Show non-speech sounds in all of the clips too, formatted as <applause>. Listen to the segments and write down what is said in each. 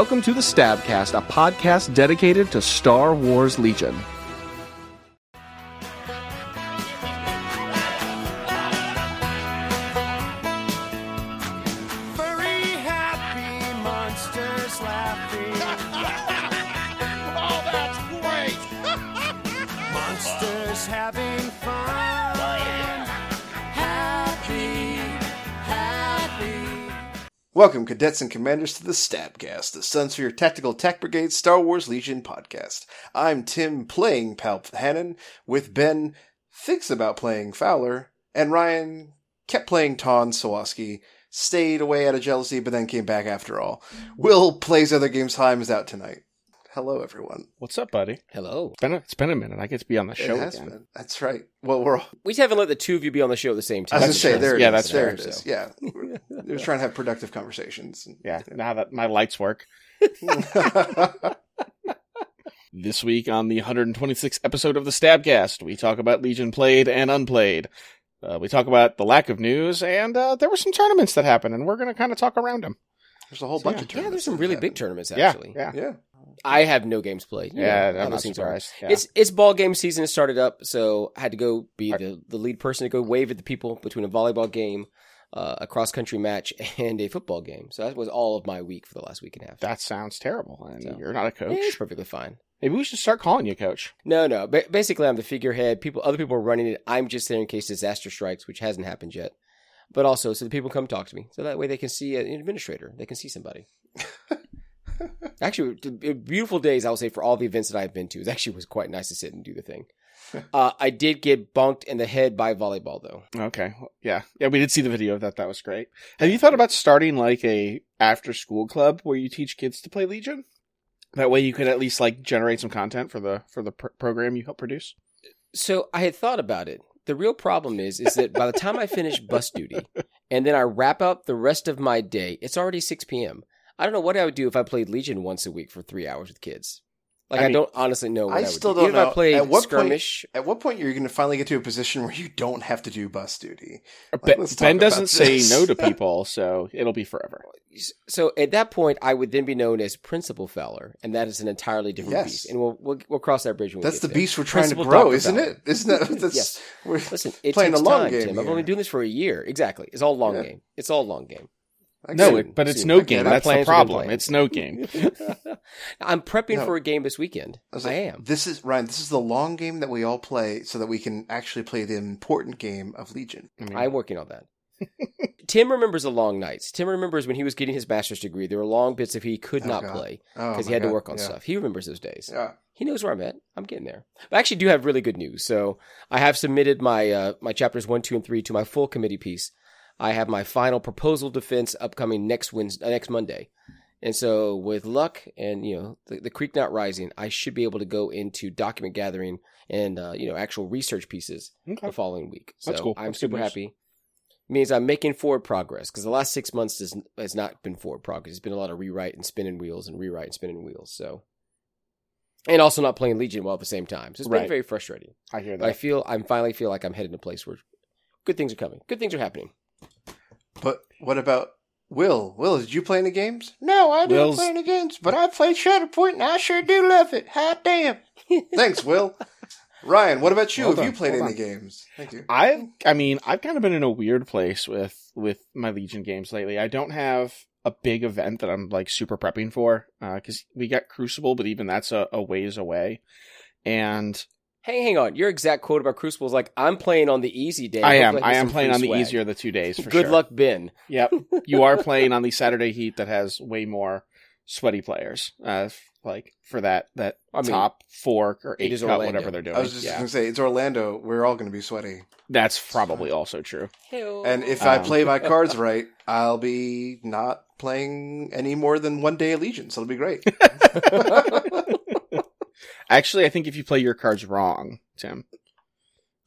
Welcome to the Stabcast, a podcast dedicated to Star Wars Legion. Welcome, cadets and commanders, to the Stabcast, the Your Tactical Attack Brigade Star Wars Legion podcast. I'm Tim playing Palp Hannon, with Ben thinks about playing Fowler, and Ryan kept playing Ton Sawaski, stayed away out of jealousy, but then came back after all. Mm-hmm. Will plays other games is out tonight. Hello, everyone. What's up, buddy? Hello. It's been a, it's been a minute. I get to be on the show it has again. been. That's right. Well, we're all. We just haven't let the two of you be on the show at the same time. I time. was going to say, there it Yeah, is. that's there fair, it is. so. Yeah. We're just trying to have productive conversations. Yeah, now that my lights work. <laughs> This week on the 126th episode of the Stabcast, we talk about Legion played and unplayed. Uh, we talk about the lack of news, and uh, there were some tournaments that happened, and we're going to kind of talk around them. There's a whole So, bunch yeah. of Yeah, tournaments. there's some really have big happened. tournaments Yeah, actually. yeah, Yeah. I have no games played. You yeah. know I'm not those things are. surprised. Yeah. It's it's ball game season has started up, so I had to go be the, the lead person to go wave at the people between a volleyball game, uh, a cross country match, <laughs> and a football game. So that was all of my week for the last week and a half. that sounds terrible, and So- you're not a coach. It's perfectly fine. Maybe we should start calling you coach. No, no. Ba- basically, I'm the figurehead. People, other people are running it. I'm just there in case disaster strikes, which hasn't happened yet. But also, so the people come talk to me, so that way they can see an administrator. They can see somebody. <laughs> <laughs> actually, beautiful days. I would say for all the events that I've been to, it actually was quite nice to sit and do the thing. <laughs> Uh, I did get bonked in the head by volleyball, though. Okay. Yeah. Yeah, we did see the video of that. That was great. Have you thought about starting like a after school club where you teach kids to play Legion? That way you could at least like generate some content for the for the pr- program you help produce. So I had thought about it. The real problem is, is that by the time I finish bus duty <laughs> and then I wrap up the rest of my day, it's already 6 p.m. I don't know what I would do if I played Legion once a week for three hours with kids. Like I I, don't honestly know what I, I would still do. don't Even if know. I played At what point- At what point are you're going to finally get to a position where you don't have to do bus duty? Uh, ben, ben doesn't say no to <laughs> people, so it'll be forever. So at that point, I would then be known as Principal Fowler, and that is an entirely different Yes. beast. And we'll we'll, we'll cross that bridge when we That's get the there. beast we're trying Principal to grow, Dr. isn't Fowler. it? Isn't that? <laughs> That's, Yes. We're Listen, it playing takes a long time, game. Tim. I've only been doing this for a year. Exactly. It's all long Yeah. game. It's all long game. I No, it, but it's no game. That's the Plans have been problem. It's no game. <laughs> I'm prepping No. for a game this weekend. I, was I am. This is Ryan. This is the long game that we all play, so that we can actually play the important game of Legion. I mean, I'm working on that. <laughs> Tim remembers the long nights. Tim remembers when he was getting his master's degree. There were long bits of he could Oh, not God. play Oh, because he my had to work on Yeah. stuff. He remembers those days. Yeah. He knows where I'm at. I'm getting there. But I actually do have really good news. So I have submitted my uh, my chapters one, two, and three to my full committee piece. I have my final proposal defense upcoming next Wednesday, uh, next Monday. And so, with luck and you know the, the creek not rising, I should be able to go into document gathering and uh, you know actual research pieces Okay. the following week. So That's cool. I'm That's super happy. Means I'm making forward progress because the last six months has, has not been forward progress. It's been a lot of rewrite and spinning wheels and rewrite and spinning wheels. So, and also not playing Legion well at the same time. So it's been very frustrating. I hear But I feel I'm finally feel like I'm headed to a place where good things are coming. Good things are happening. But what about Will? Will, did you play any games? No, I didn't Will's- play any games, but I played Shatterpoint, and I sure do love it. Hot damn! <laughs> Thanks, Will. Ryan, what about you? Hold Have on, you played hold any on. games? Thank you. I've, I mean, I've kind of been in a weird place with with my Legion games lately. I don't have a big event that I'm like super prepping for uh, because we got Crucible, but even that's a, a ways away. And Hey, hang on. Your exact quote about Crucible is like, "I'm playing on the easy day." I am, I am playing on the swag." easier of the two days <laughs> for Good sure. luck, Ben. Yep, you are <laughs> playing on the Saturday Heat that has way more sweaty players. Uh, like for that that I mean, top four or eight is cut, Orlando. whatever they're doing. I was just yeah, going to say, it's Orlando. We're all going to be sweaty. that's probably also true. And if I Um. play my <laughs> cards right, I'll be not playing any more than one day of Legion, so it'll be great. Actually, I think if you play your cards wrong, Tim,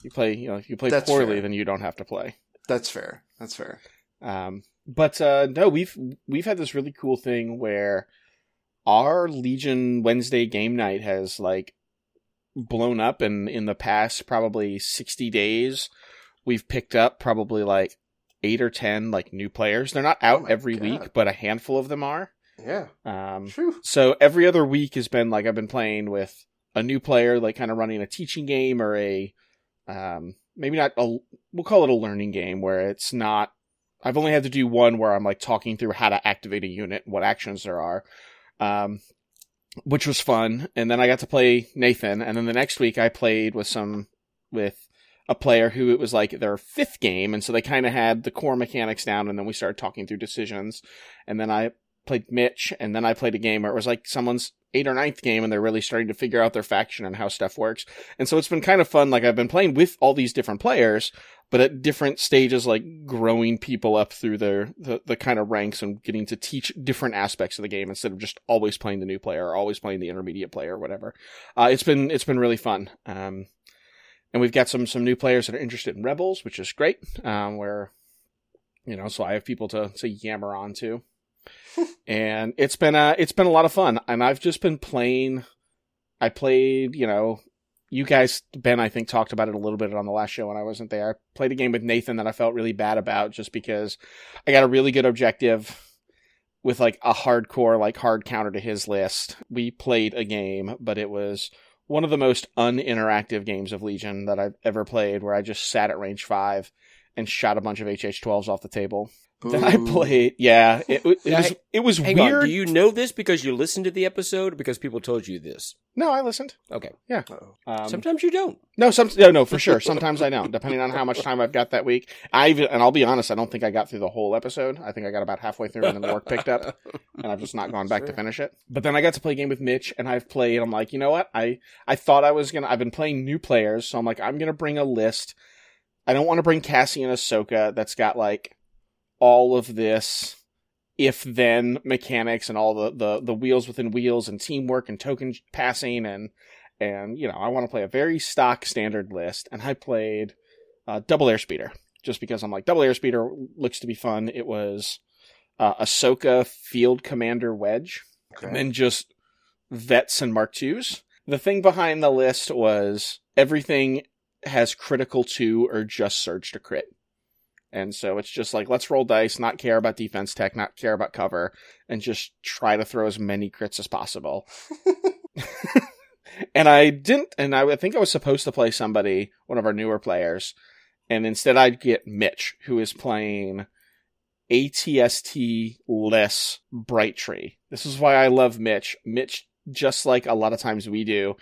you play. You know, if you play That's poorly, fair. then you don't have to play. That's fair. That's fair. Um, but uh, no, we've we've had this really cool thing where our Legion Wednesday game night has like blown up, and in the past probably sixty days, we've picked up probably like eight or ten like new players. They're not Oh out my every God. week, but a handful of them are. Yeah. Um, True. so every other week has been like I've been playing with a new player, like kind of running a teaching game or a um, maybe not a we'll call it a learning game where it's not. I've only had to do one where I'm like talking through how to activate a unit, what actions there are, um, which was fun. And then I got to play Nathan, and then the next week I played with some with a player who it was like their fifth game, and so they kind of had the core mechanics down, and then we started talking through decisions, and then I played Mitch, and then I played a game where it was like someone's eighth or ninth game, and they're really starting to figure out their faction and how stuff works. And so it's been kind of fun. Like I've been playing with all these different players, but at different stages, like growing people up through their the, the kind of ranks and getting to teach different aspects of the game instead of just always playing the new player or always playing the intermediate player or whatever. Uh, it's been it's been really fun. Um, and we've got some some new players that are interested in Rebels, which is great. Um, where you know, so I have people to to yammer on to and it's been uh it's been a lot of fun. And i've just been playing i played you know you guys ben i think talked about it a little bit on the last show when i wasn't there. I played a game with nathan that i felt really bad about just because i got a really good objective with like a hardcore like hard counter to his list. We played a game but it was one of the most uninteractive games of legion that i've ever played where i just sat at range 5 and shot a bunch of hh12s off the table that I played. Yeah, it, it Yeah, was it was Hang weird. on. Do you know this because you listened to the episode or because people told you this? No, I listened. Okay. Uh-oh. Um, Sometimes you don't. no, some no, no, for sure. Sometimes I don't, depending on how much time I've got that week. I even, and I'll be honest, I don't think I got through the whole episode. I think I got about halfway through, and then the work picked up, and I've just not gone back to finish it. But then I got to play a game with Mitch, and I've played. I'm like, you know what? I I thought I was gonna. I've been playing new players, so I'm like, I'm gonna bring a list. I don't want to bring Cassie and Ahsoka. That's got like all of this if then mechanics and all the, the the wheels within wheels and teamwork and token passing and and you know I want to play a very stock standard list and I played uh, double airspeeder just because I'm like double airspeeder looks to be fun. It was uh, Ahsoka Field Commander Wedge and then just vets and Mark twos. The thing behind the list was everything has critical two or just surge to crit. And so it's just like, let's roll dice, not care about defense tech, not care about cover, and just try to throw as many crits as possible. <laughs> and I didn't, and I think I was supposed to play somebody, one of our newer players, and instead I'd get Mitch, who is playing ATST less Bright Tree. This is why I love Mitch. Mitch, just like a lot of times we do,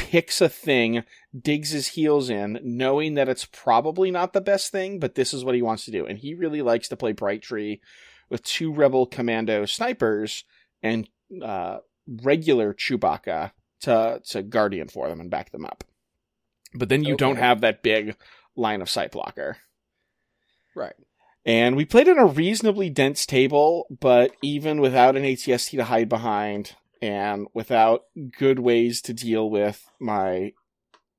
picks a thing, digs his heels in, knowing that it's probably not the best thing, but this is what he wants to do. And he really likes to play Bright Tree with two Rebel Commando snipers and uh, regular Chewbacca to to Guardian for them and back them up. But then you don't have that big line of sight blocker. Right. And we played on a reasonably dense table, but even without an ATST to hide behind and without good ways to deal with my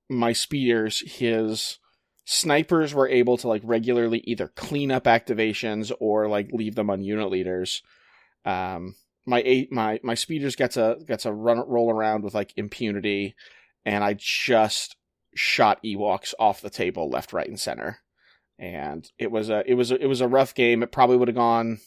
my speeders, his snipers were able to like regularly either clean up activations or like leave them on unit leaders. Um my eight my my speeders got to got to run roll around with like impunity and I just shot Ewoks off the table left, right, and center and it was a it was a, it was a rough game. It probably would have gone.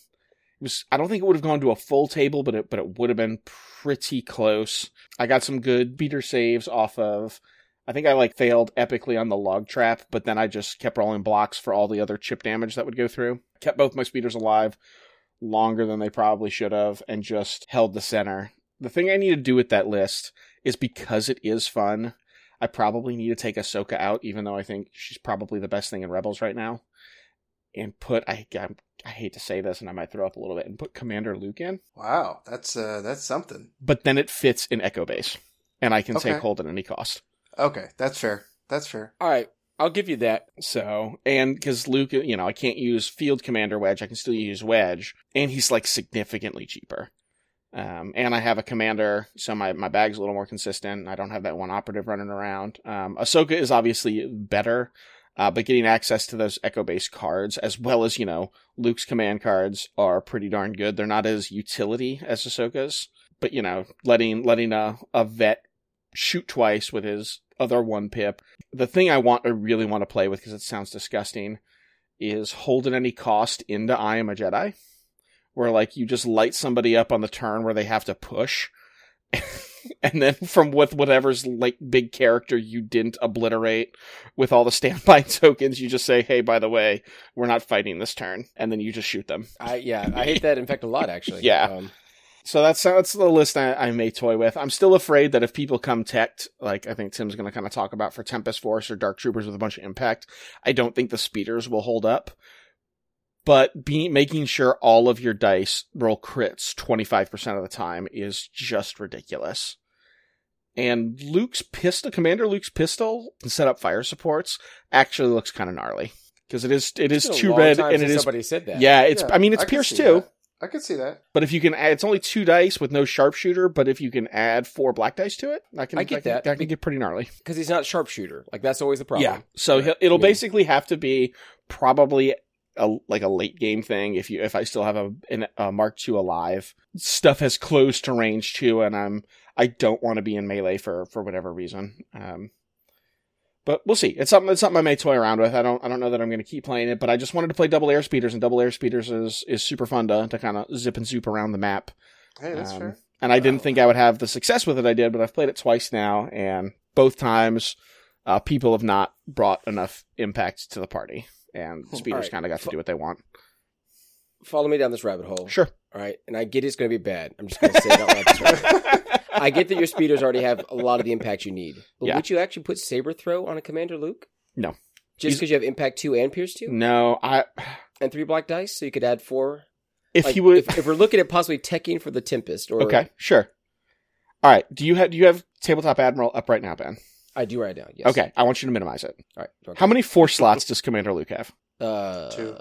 Was I don't think it would have gone to a full table, but it but it would have been pretty close. I got some good beater saves off of. I think I like failed epically on the log trap, but then I just kept rolling blocks for all the other chip damage that would go through. Kept both my speeders alive longer than they probably should have, and just held the center. The thing I need to do with that list is because it is fun. I probably need to take Ahsoka out, even though I think she's probably the best thing in Rebels right now. And put I I, I hate to say this, and I might throw up a little bit, and put Commander Luke in. Wow, that's uh, that's something. But then it fits in Echo Base, and I can Okay. take hold at any cost. Okay, that's fair. That's fair. All right. I'll give you that. So, and because Luke, you know, I can't use Field Commander Wedge, I can still use Wedge, and he's like significantly cheaper. Um, and I have a commander, so my, my bag's a little more consistent. I don't have that one operative running around. Um, Ahsoka is obviously better, uh, but getting access to those Echo Base cards, as well as, you know, Luke's command cards are pretty darn good. They're not as utility as Ahsoka's, but, you know, letting, letting a, a vet shoot twice with his other one pip. The thing I want, I really want to play with, because it sounds disgusting, is hold at any cost into I am a Jedi where like you just light somebody up on the turn where they have to push. <laughs> and then from with whatever's like big character you didn't obliterate with all the standby <laughs> tokens, you just say, "Hey, by the way, we're not fighting this turn," and then you just shoot them. I yeah, I hate that in fact a lot actually. <laughs> Yeah. Um, So that's that's the list I, I may toy with. I'm still afraid that if people come teched, like I think Tim's going to kind of talk about for Tempest Force or Dark Troopers with a bunch of impact, I don't think the speeders will hold up. But be making sure all of your dice roll crits 25% of the time is just ridiculous. And Luke's pistol, Commander Luke's pistol, and set up fire supports actually looks kind of gnarly because it is it is it's been a two red and it is somebody said that. yeah it's Yeah, I mean it's I can Pierce see too. that. I could see that. But if you can add, it's only two dice with no sharpshooter. But if you can add four black dice to it, I can. I get can, that. That can get pretty gnarly. because he's not sharpshooter. Like that's always the problem. Yeah. So Right. he'll, it'll I mean- basically have to be probably a like a late game thing. If you if I still have a, an, a Mark II alive, stuff has closed to range too, and I'm I don't want to be in melee for for whatever reason. Um, but we'll see. It's something. It's something I may toy around with. I don't. I don't know that I'm going to keep playing it, but I just wanted to play double air speeders, and double air speeders is is super fun to to kind of zip and zoop around the map. Hey, that's Um, fair. And I didn't think I would have the success with it I did, but I've played it twice now, and both times uh, people have not brought enough impact to the party, and the speeders Alright. kind of got to do what they want. Follow me down this rabbit hole. Sure. All right, and I get it's going to be bad. I'm just going to say it out loud. this right. <laughs> I get that your speeders already have a lot of the impact you need, but Yeah. would you actually put saber throw on a commander Luke? No. Just because you have impact two and pierce two no, I. and three black dice, so you could add four. If Like, he would, if, if we're looking at possibly teching for the tempest, or okay, sure. All right. Do you have do you have tabletop admiral up right now, Ben? I do write it down. Yes. Okay, I want you to minimize it. All right. okay. How many force slots does Commander Luke have? Uh, Two.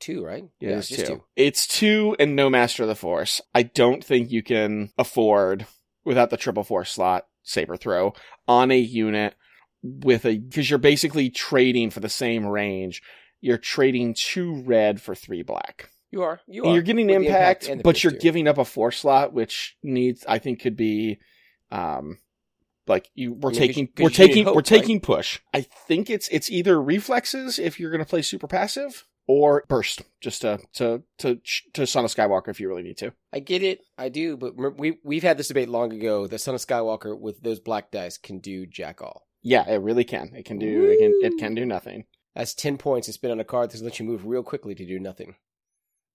Two, right? Yeah, it's just two. It's two and no Master of the Force. I don't think you can afford without the triple force slot saber throw on a unit with a because you're basically trading for the same range. You're trading two red for three black. You are. You And are. you're getting With the impact, but you're two. giving up a force slot, which needs I think could be um like you we're I mean, 'cause- taking we're taking hope, we're right? taking push. I think it's it's either reflexes if you're going to play super passive or burst just to to to to Son of Skywalker if you really need to. I get it. I do, but we we've had this debate long ago. The Son of Skywalker with those black dice can do jack all. Yeah, it really can. It can do it can it can do nothing. That's ten points to spin on a card that lets you move real quickly to do nothing.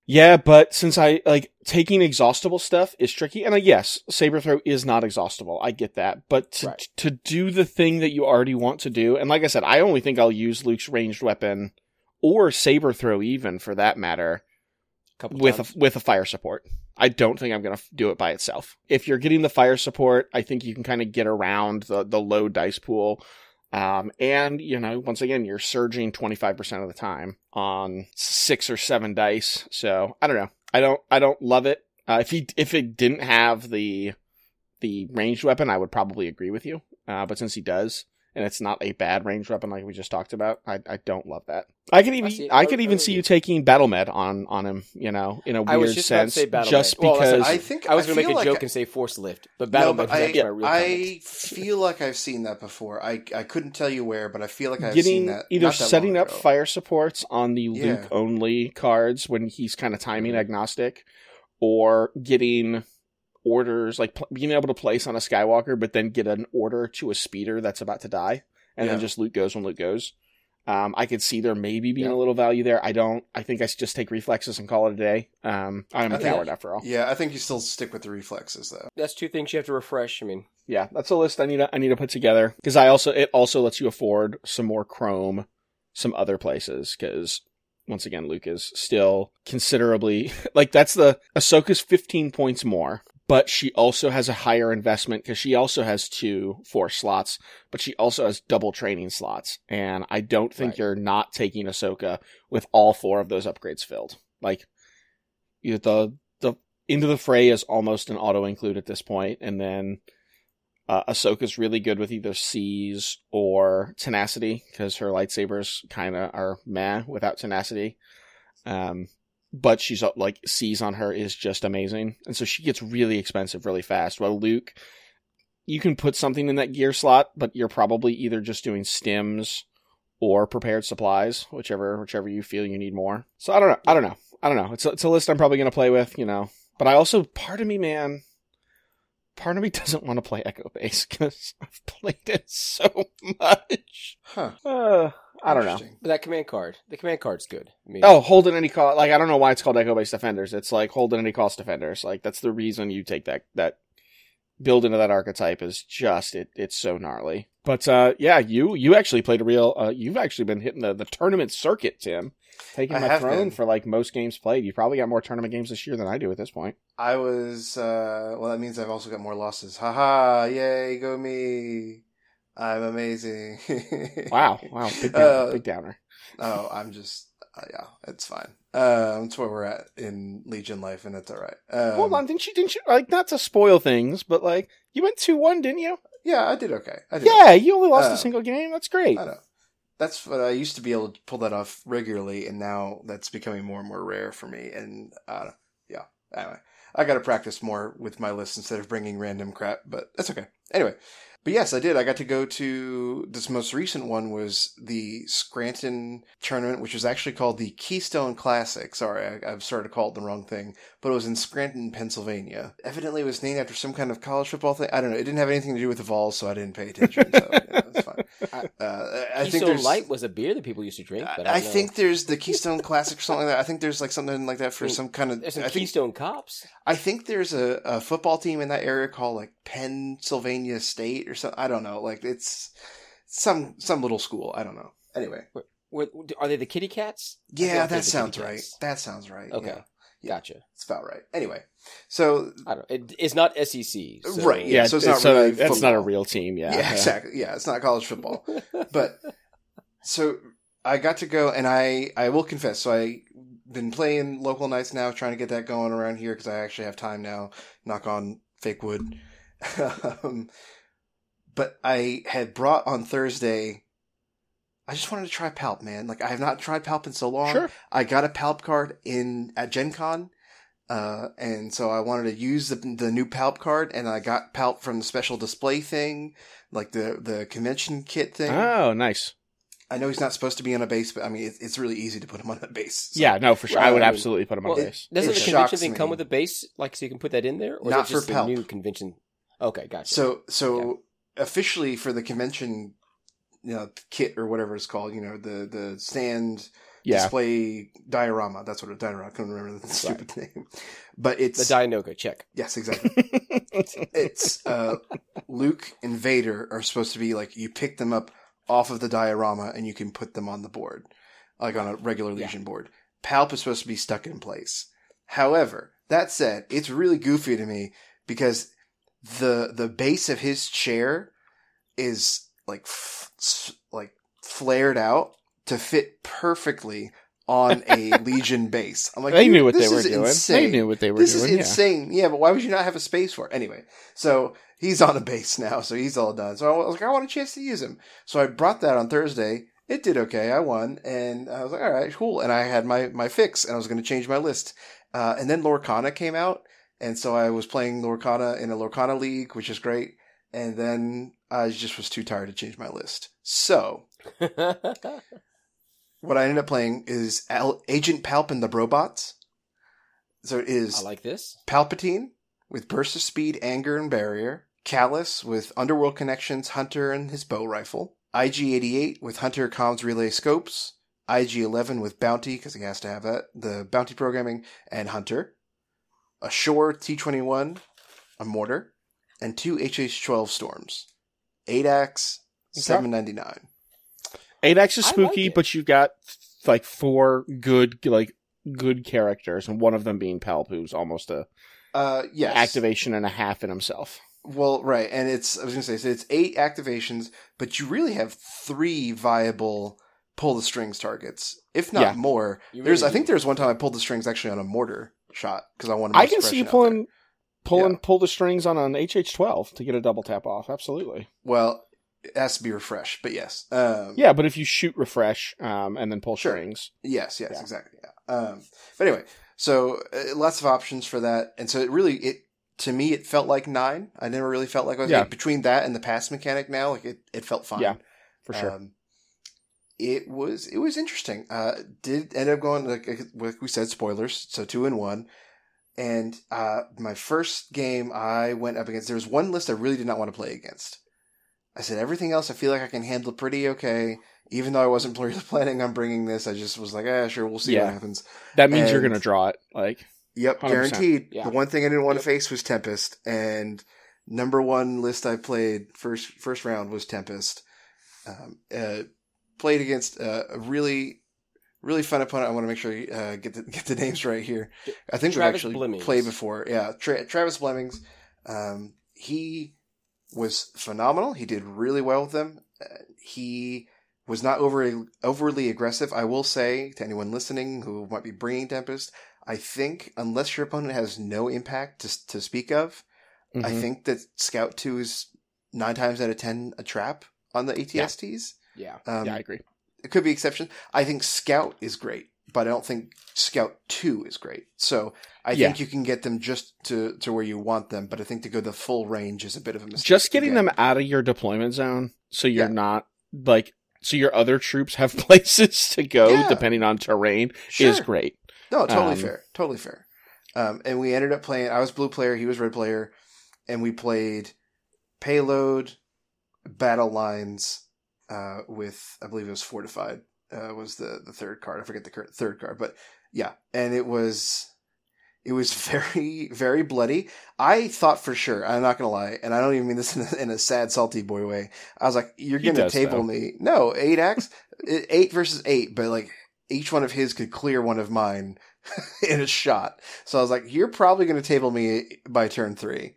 Yeah, but since I like taking exhaustible stuff is tricky, and uh, yes, saber throw is not exhaustible. I get that, but to, Right. to do the thing that you already want to do, and like I said, I only think I'll use Luke's ranged weapon or saber throw, even for that matter, couple with times. a, with a fire support. I don't think I'm to do it by itself. If you're getting the fire support, I think you can kind of get around the the low dice pool. Um, and you know, once again, you're surging 25% of the time on six or seven dice. So I don't know. I don't, I don't love it. Uh, if he, if it didn't have the, the ranged weapon, I would probably agree with you. Uh, but since he does, and it's not a bad ranged weapon like we just talked about, I, I don't love that. I could even, see. I, I could I even would see you taking battle med on, on him, you know, in a weird I was just about to sense, say just med. Well, listen, because I think I was going to feel make a like joke I- and say force lift, but battle no, med but was I, actually my real I feel like I've seen that before. I I couldn't tell you where, but I feel like I've getting seen that. either not that setting long up fire supports on the Yeah. Luke only cards when he's kind of timing Mm-hmm. agnostic, or getting orders like pl- being able to place on a Skywalker, but then get an order to a speeder that's about to die, and then just Luke goes when Luke goes. Um, I could see there maybe being Yeah. a little value there. I don't. I think I s- just take reflexes and call it a day. Um, I'm a I think- coward after all. Yeah, I think you still stick with the reflexes though. That's two things you have to refresh. I mean, yeah, that's a list I need to I need to put together because I also it also lets you afford some more Chrome, some other places because once again Luke is still considerably <laughs> like that's the Ahsoka's fifteen points more, but she also has a higher investment because she also has two force slots, but she also has double training slots, and I don't think Right. you're not taking Ahsoka with all four of those upgrades filled. Like the the into the fray is almost an auto include at this point, and then uh, Ahsoka's really good with either C's or tenacity because her lightsabers kind of are meh without tenacity. Um, but she's uh, like sees on her is just amazing, and so she gets really expensive really fast. While Luke, you can put something in that gear slot, but you're probably either just doing stims or prepared supplies, whichever whichever you feel you need more. So I don't know. I don't know. I don't know. It's a, it's a list I'm probably going to play with, you know. But I also part of me, man, part of me <laughs> doesn't want to play Echo Base because <laughs> I've played it so <laughs> much. Huh. Uh, I don't know. But that command card, the command card's good. I mean, Oh, hold at any cost. Like I don't know why it's called Echo Base Defenders. It's like hold at any cost defenders. Like that's the reason you take that that build into that archetype is just it. It's so gnarly. But uh, yeah, you you actually played a real. Uh, you've actually been hitting the the tournament circuit, Tim. Taking I my throne been. for like most games played. You probably got more tournament games this year than I do at this point. I was, uh, well, that means I've also got more losses. Haha, yay, go me. I'm amazing. <laughs> Wow, wow, big downer. Uh, big downer. Oh, I'm just, uh, yeah, it's fine. Um, it's where we're at in Legion life, and it's all right. Um, Hold on, didn't you? Didn't you? Like not to spoil things, but like you went two one, didn't you? Yeah, I did okay. I did Yeah, you only lost Uh, a single game. That's great. I know. That's what I used to be able to pull that off regularly, and now that's becoming more and more rare for me. And uh, yeah, anyway, I got to practice more with my list instead of bringing random crap, but that's okay. Anyway, but yes, I did. I got to go to this most recent one was the Scranton tournament, which was actually called the Keystone Classic. Sorry, I, I've started to call it the wrong thing, but it was in Scranton, Pennsylvania. Evidently, it was named after some kind of college football thing. I don't know. It didn't have anything to do with the Vols, so I didn't pay attention. So yeah, it's fine. <laughs> Uh, I think Keystone there's Light was a beer that people used to drink. But I, I, think there's the Keystone Classic or something like that. I think there's like something like that for I mean, some kind of. there's some I think, Keystone Cops. I think there's a, a football team in that area called like Pennsylvania State or something. I don't know. Like it's some some little school. I don't know. Anyway, Were, are they the Kitty Cats? Yeah, feel like they're that sounds right. Cats. That sounds right. Okay. Yeah, Yeah. Gotcha. it's about right. Anyway, so I don't. It, it's not SEC. so- Right, yeah, so it's not so really that's not a real team. Yeah, yeah, exactly. Yeah, it's not college football. but so I got to go, and I I will confess. So I been playing local nights now, trying to get that going around here because I actually have time now. Knock on fake wood. <laughs> um, but I had brought on Thursday. I just wanted to try Palp, man. Like I have not tried Palp in so long. Sure. I got a Palp card in at Gen Con. Uh, and so I wanted to use the the new Palp card, and I got Palp from the special display thing, like the the convention kit thing. Oh, nice. I know he's not supposed to be on a base, but I mean it's, it's really easy to put him on a base. So- Yeah, no, for sure. Well, I would absolutely put him on Well, base. Doesn't It the convention thing me. come with a base, like so you can put that in there, or Not is that just for Palp. new convention? Okay, gotcha. So so officially for the convention, you know, kit or whatever it's called, you know, the the stand Yeah, display diorama. That's what a diorama. I couldn't remember the <laughs> stupid name, but it's the Dianoga check. yes, exactly. <laughs> it's uh, Luke and Vader are supposed to be like you pick them up off of the diorama and you can put them on the board, like on a regular Yeah. Legion board. Palp is supposed to be stuck in place. However, that said, it's really goofy to me because the the base of his chair is like f- like flared out to fit perfectly on a <laughs> Legion base. I'm like, they knew what they were doing. Insane. They knew what they were This doing. is insane. Yeah. but why would you not have a space for it? Anyway, so he's on a base now, so he's all done. So I was like, I want a chance to use him. So I brought that on Thursday. It did okay. I won, and I was like, all right, cool. And I had my my fix, and I was going to change my list. Uh, and then Lorcana came out, and so I was playing Lorcana in a Lorcana league, which is great. And then I just was too tired to change my list. So <laughs> what I ended up playing is Al- Agent Palp and the Brobots. So it is I like this. Palpatine with Burst of Speed, Anger, and Barrier. Callus with Underworld Connections, Hunter, and his bow rifle. IG-88 with Hunter Comms Relay Scopes. IG-11 with Bounty, because he has to have that, the Bounty Programming, and Hunter. A Shore T-21, a Mortar, and two HH-12 Storms. 8-ax, Okay. 799. Eight X is I like spooky, but you've got like four good like good characters, and one of them being Palp, who's almost a Uh, yes. activation and a half in himself. Well, right, and it's I was gonna say so it's eight activations, but you really have three viable pull the strings targets, if not Yeah. more. You there's really I think there's one time I pulled the strings actually on a mortar shot because I wanted. To. I can see you pulling there. pulling Yeah. pull the strings on an HH twelve to get a double tap off. Absolutely. Well, it has to be refresh, but yes, um, Yeah, but if you shoot refresh um, and then pull Sure. strings, yes, yes, Yeah. exactly. Yeah. Um, but anyway, so uh, lots of options for that, and so it really it to me it felt like nine. I never really felt like I was Yeah. between that and the pass mechanic. Now, like it, it felt fine. Yeah, for sure. Um, it was it was interesting. Uh, did end up going like like we said spoilers, so two and one. And uh, my first game I went up against there was one list I really did not want to play against. I said everything else I feel like I can handle pretty okay. Even though I wasn't <laughs> really planning on bringing this, I just was like, ah, sure, we'll see Yeah. what happens. That means you're gonna draw it. Like, Yep, 100%. guaranteed. Yeah. The one thing I didn't want Yep. to face was Tempest, and number one list I played first first round was Tempest. Um, uh, played against uh, a really really fun opponent. I want to make sure you uh, get the <laughs> get the names right here. I think Travis we've actually Blemmings. played before. Yeah, Tra- Travis Blemmings. Um, he was phenomenal. He did really well with them. Uh, he was not overly overly aggressive. I will say to anyone listening who might be bringing Tempest, I think unless your opponent has no impact to to speak of, I mhm. think that Scout Two is nine times out of ten a trap on the ATSTs. Yeah. Um, yeah, I agree. it could be exception. I think Scout is great, but I don't think Scout Two is great. So I Yeah. think you can get them just to to where you want them, but I think to go the full range is a bit of a mistake. Just getting again. them out of your deployment zone, so you're Yeah. not like, so your other troops have <laughs> places to go Yeah. depending on terrain Sure. is great. No, totally Um, fair. Totally fair. Um, and we ended up playing. I was blue player. He was red player, and we played payload, battle lines, uh, with I believe it was fortified. Uh, was the the third card? I forget the third card, but yeah, and it was. It was <laughs> very, very bloody. I thought for sure, I'm not gonna lie, and I don't even mean this in a, in a sad, salty boy way. I was like, "You're He gonna table though. me." No, eight X, <laughs> eight versus eight, but like each one of his could clear one of mine <laughs> in a shot. So I was like, you're probably going to table me by turn three.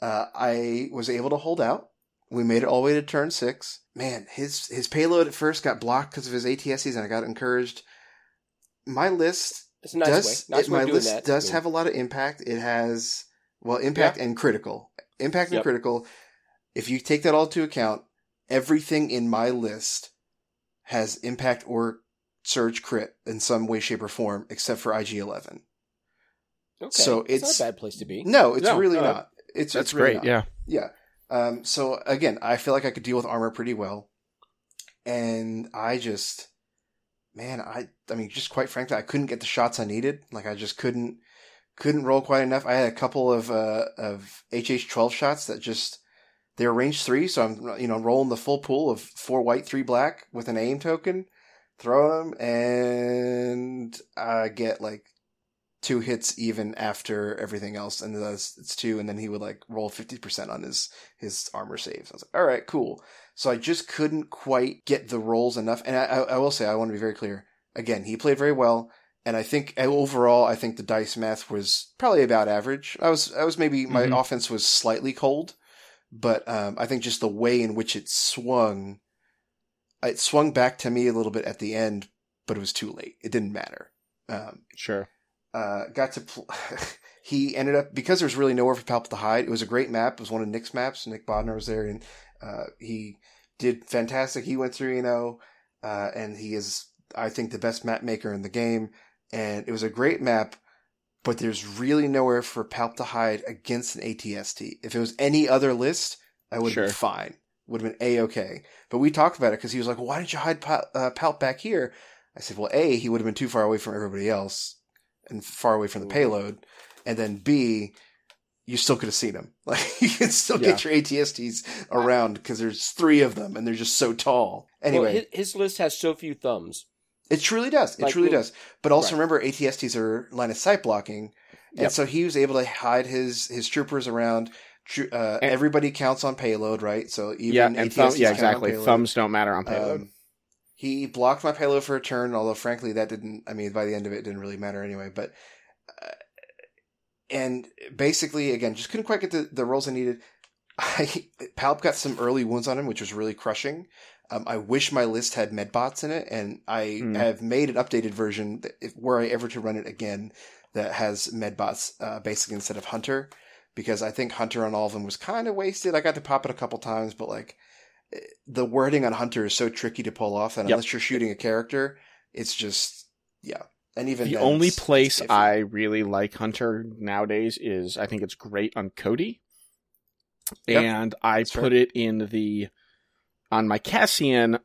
Uh, I was able to hold out. We made it all the way to turn six. Man, his his payload at first got blocked because of his ATSTs, and I got encouraged. My list It's a nice does way. Nice it- way my doing list that. does I mean, have a lot of impact. It has well impact and critical. Impact and critical. If you take that all into account, everything in my list has impact or surge crit in some way, shape, or form, except for IG Eleven. okay. so it's, it's- not a bad place to be. No, it's No, really uh, not. It's That's it's really great. not. Yeah. Yeah. Um, so again, I feel like I could deal with armor pretty well. And I just, man, I, I mean, just quite frankly, I couldn't get the shots I needed. Like I just couldn't, couldn't roll quite enough. I had a couple of, uh, of HH12 shots that just, they're range three. So I'm, you know, rolling the full pool of four white, three black with an aim token, throwing them and I get like two hits even after everything else, and that's it's two, and then he would like roll fifty percent on his his armor saves. I was like, all right, cool. So I just couldn't quite get the rolls enough, and I, I, I will say I want to be very clear. Again, he played very well, and I think uh, overall, I think the dice math was probably about average. I was I was maybe my Mhm. offense was slightly cold, but um, I think just the way in which it swung, it swung back to me a little bit at the end, but it was too late. It didn't matter. Um, Sure. Uh, got to pl- <laughs> he ended up because there was really nowhere for Palp to hide. It was a great map. It was one of Nick's maps. Nick Bodnar was there, and uh, he did fantastic. He went through, you know, uh, and he is, I think, the best map maker in the game. And it was a great map, but there's really nowhere for Palp to hide against an ATST. If it was any other list, I would have Sure. been fine. Would have been a okay. But we talked about it because he was like, "Why didn't you hide Palp, uh, Palp back here?" I said, "Well, a he would have been too far away from everybody else." And far away from the payload, and then B, you still could have seen him. <laughs> Like you can still get your ATSTs around because there's three of them and they're just so tall. Anyway, Well, his, his list has so few thumbs. it truly does. It like, truly does. But also right. remember, ATSTs are line of sight blocking, and Yep. so he was able to hide his his troopers around. Uh, And- everybody counts on payload, right? So even yeah, and ATSTs thumb, yeah, exactly. Thumbs don't matter on payload. Um, he blocked my payload for a turn, although frankly that didn't. I mean, by the end of it, it didn't really matter anyway. But uh, and basically, again, just couldn't quite get the, the rolls I needed. <laughs> I Palp got some early wounds on him, which was really crushing. Um, I wish my list had medbots in it, and I Hmm. have made an updated version that if, were I ever to run it again that has medbots uh, basically instead of Hunter, because I think Hunter on all of them was kind of wasted. I got to pop it a couple times, but like the wording on Hunter is so tricky to pull off, and Yep. unless you're shooting a character, it's just yeah. And even the then, only place. I really like Hunter nowadays is I think it's great on Cody. Yep. And I That's put it in the on my Cassian,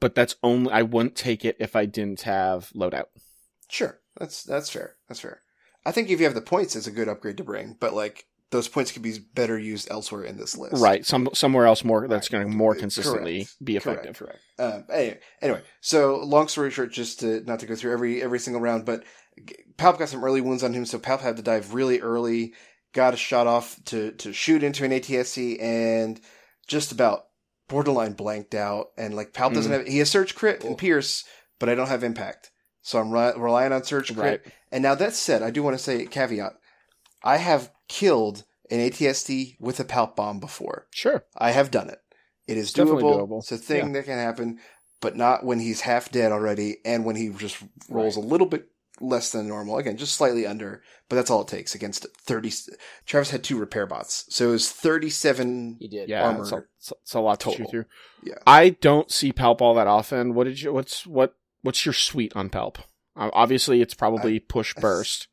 but that's only I wouldn't take it if I didn't have loadout. Sure, that's that's fair. That's fair. I think if you have the points, it's a good upgrade to bring, but like those points could be better used elsewhere in this list. Right, some somewhere else more that's Right. going to more Correct. consistently be effective. Correct. correct. Um, anyway, anyway, so long story short, just to not to go through every every single round, but Palp got some early wounds on him, so Palp had to dive really early. Got a shot off to to shoot into an ATST and just about borderline blanked out. And like Palp doesn't Mm. have he has Surge Crit Cool. and Pierce, but I don't have Impact, so I'm re- relying on Surge Crit. Right. And now that said, I do want to say caveat: I have killed an ATST with a Palp bomb before. Sure. I have done it. It is doable. doable. It's a thing that can happen, but not when he's half dead already and when he just rolls a little bit less than normal. Again, just slightly under, but that's all it takes against 30. Travis had two repair bots, so it was 37. He did. Yeah, Armor it's a, it's a- it's a lot to total. chew through. Yeah. I don't see Palp all that often. What did you? What's what? What's your suite on Palp? Uh, obviously, it's probably push I- burst.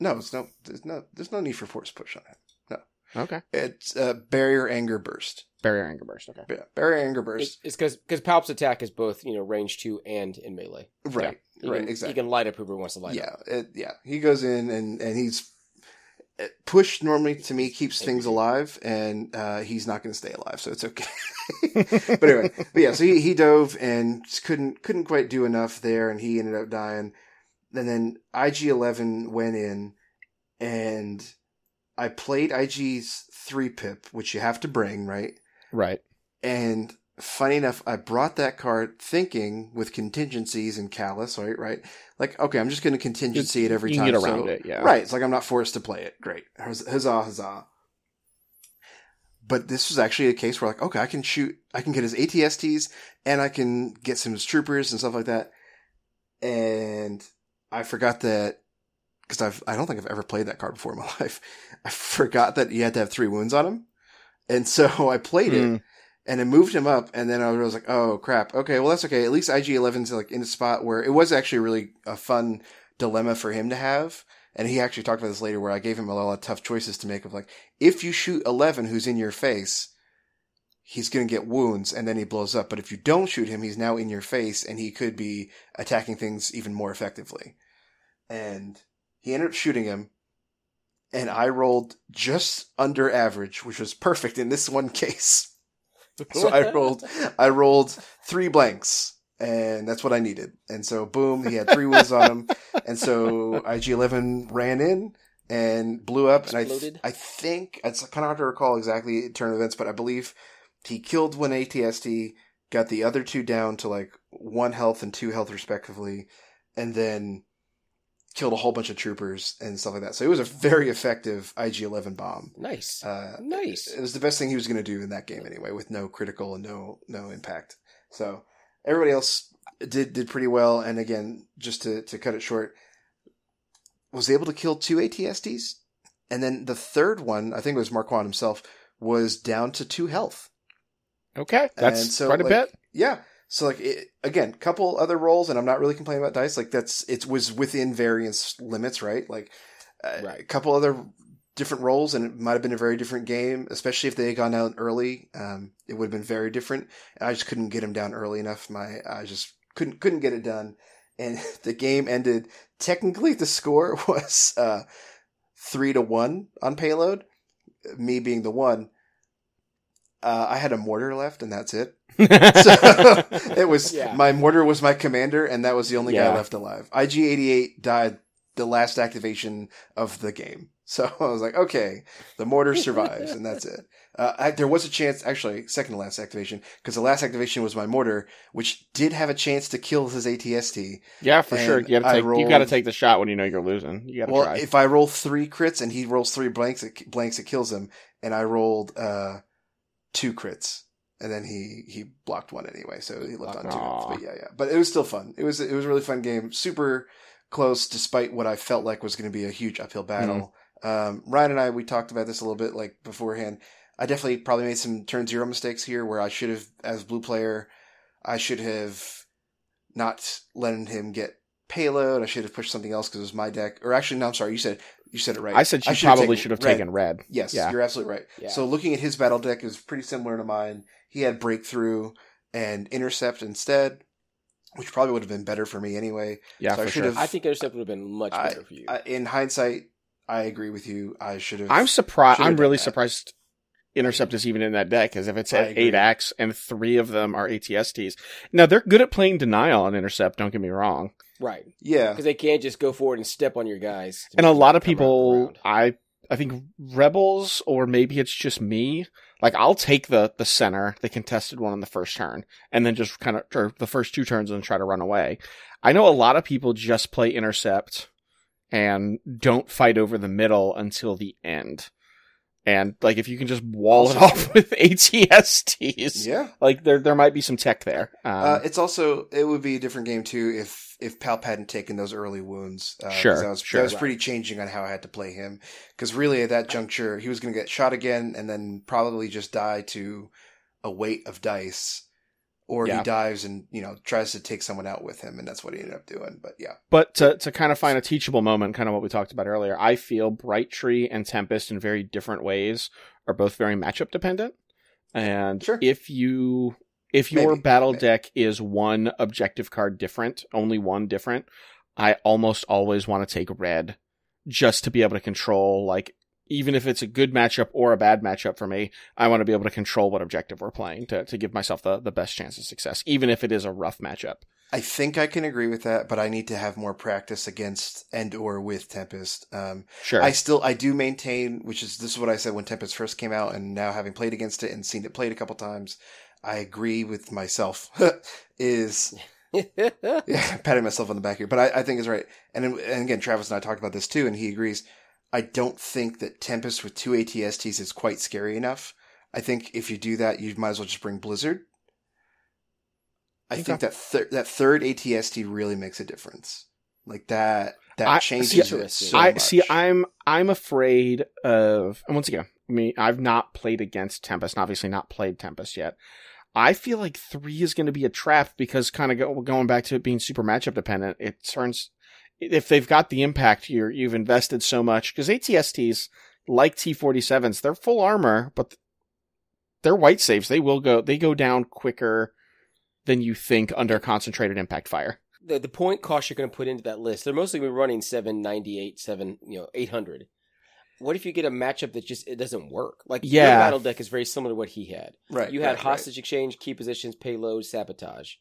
No, it's no, there's no, there's no need for force push on it. No. Okay, It's uh, barrier anger burst. barrier anger burst. Okay, Yeah, barrier anger burst. It's because because Palp's attack is both you know range two and in melee. right, He right, can, exactly. He can light up whoever wants to light up. yeah, it, yeah. He goes in and and he's uh, push normally to me keeps things alive, and uh, he's not going to stay alive, so it's okay. <laughs> but anyway, but yeah, so he, he dove and just couldn't couldn't quite do enough there, and he ended up dying. And then IG Eleven went in, and I played IG's three pip, which you have to bring right. right. And funny enough, I brought that card thinking with contingencies and callus, right? Right? Like, okay, I'm just going to contingency it every You time. get around so- it, yeah. Right. It's like I'm not forced to play it. Great. Huzz- Huzzah, huzzah. But this was actually a case where like, okay, I can shoot, I can get his ATSTs and I can get some of his troopers and stuff like that. And I forgot that because I've, I don't think I've ever played that card before in my <laughs> life. I forgot that you had to have three wounds on him. And so <laughs> I played it Mm. and it moved him up. And then I was like, oh crap. Okay. Well, that's okay. At least IG 11's like in a spot where it was actually really a fun dilemma for him to have. And he actually talked about this later where I gave him a lot of tough choices to make of like, if you shoot 11 who's in your face, he's going to get wounds and then he blows up. But if you don't shoot him, he's now in your face and he could be attacking things even more effectively. And he ended up shooting him. And I rolled just under average, which was perfect in this one <laughs> case. So I rolled, <laughs> I rolled three blanks, and that's what I needed. And so, boom, he had three wounds on him, and so <laughs> IG Eleven ran in and blew up. And I, th- I think it's kind of hard to recall exactly turn events, but I believe he killed one ATST, got the other two down to like one health and two health respectively, and then killed a whole bunch of troopers and stuff like that. So it was a very effective IG Eleven bomb. Nice. Uh, Nice. It was the best thing he was going to do in that game anyway, with no critical and no no impact. So everybody else did did pretty well. And again, just to to cut it short, was able to kill two ATSTs, and then the third one, I think it was Marquand himself, was down to two health. Okay, that's so, quite a like, bit. Yeah. So like it, again, couple other rolls, and I'm not really complaining about dice. Like that's it was within variance limits, right? Like uh, Right. a couple other different rolls, and it might have been a very different game. Especially if they had gone down early, um, it would have been very different. And I just couldn't get him down early enough. My I just couldn't couldn't get it done, and <laughs> the game ended. Technically, the score <laughs> was uh, three to one on payload. Me being the one. Uh, I had a mortar left, and that's it. <laughs> So <laughs> it was Yeah. my mortar was my commander, and that was the only guy left alive. IG88 died the last activation of the game, so <laughs> I was like, okay, the mortar survives, and that's it. Uh, I, there was a chance, actually, second to last activation, because the last activation was my mortar, which did have a chance to kill his ATST. yeah, for sure. You gotta I take you rolled- gotta take the shot when you know you're losing. You gotta Well, try. if I roll three crits and he rolls three blanks, it, blanks, it kills him, and I rolled uh, two crits. And then he, he blocked one anyway, so he left on two. But yeah, yeah. But it was still fun. It was it was a really fun game. Super close, despite what I felt like was going to be a huge uphill battle. Um, Ryan and I we talked about this a little bit like beforehand. I definitely probably made some turn zero mistakes here where I should have, as blue player, I should have not letting him get payload. I should have pushed something else because it was my deck. Or actually, no, I'm sorry. You said you said it right. I said she should probably taken should have red. taken red. Yes, Yeah. you're absolutely right. Yeah. So looking at his battle deck is pretty similar to mine. He had breakthrough, and intercept instead, which probably would have been better for me anyway. Yeah, So I should sure. have- I think intercept would have been much I- better for you. I, in hindsight, I agree with you. I should have. I'm surprised. I'm really that. surprised. Intercept is even in that deck because if it's at eight acts and three of them are ATSTs, now they're good at playing denial on intercept. Don't get me wrong. Right. yeah, Because they can't just go forward and step on your guys. and a lot of people i i think rebels or maybe it's just me like i'll take the the center the contested one on the first turn and then just kind of or the first two turns and try to run away i know a lot of people just play intercept and don't fight over the middle until the end and like if you can just wall it off <laughs> with ATSTs, yeah. like there there might be some tech there. Um, Uh, it's also it would be a different game too if if Palp hadn't taken those early wounds. Uh, Sure, that was, sure. that was pretty changing on how I had to play him because really at that juncture he was going to get shot again and then probably just die to a weight of dice, or Yeah. he dives and you know tries to take someone out with him and that's what he ended up doing. But yeah, But to, to kind of find a teachable moment, kind of what we talked about earlier, I feel Bright Tree and Tempest in very different ways are both very matchup dependent. And Sure. if you if your Maybe, battle maybe. deck is one objective card different, only one different, I almost always want to take red just to be able to control like even if it's a good matchup or a bad matchup for me, I want to be able to control what objective we're playing to, to give myself the, the best chance of success, even if it is a rough matchup. I think I can agree with that, but I need to have more practice against and or with Tempest. Um, Sure. I still I do maintain, which is this is what I said when Tempest first came out, and now having played against it and seen it played a couple times, I agree with myself. <laughs> is <laughs> yeah, patting myself on the back here, but I, I think is right. And, and again, Travis and I talked about this too, and he agrees. I don't think that Tempest with two ATSTs is quite scary enough. I think if you do that, you might as well just bring Blizzard. I Okay. think that thir- that third ATST really makes a difference. Like that that I- changes see, it so I much. see. I'm I'm afraid of. And once again, I mean, I've not played against Tempest, and obviously not played Tempest yet. I feel like three is going to be a trap because kind of go, going back to it being super matchup dependent. It turns if they've got the impact, you're you've invested so much because ATSTs like T47s, they're full armor, but they're white saves. They will go. They go down quicker than you think under concentrated impact fire. the, the point cost you're going to put into that list, they're mostly gonna be running 798, 7, you know, 800. What if you get a matchup that just it doesn't work? Like your Yeah. battle deck is very similar to what he had. right. You had right, right. hostage exchange, key positions, payload, sabotage.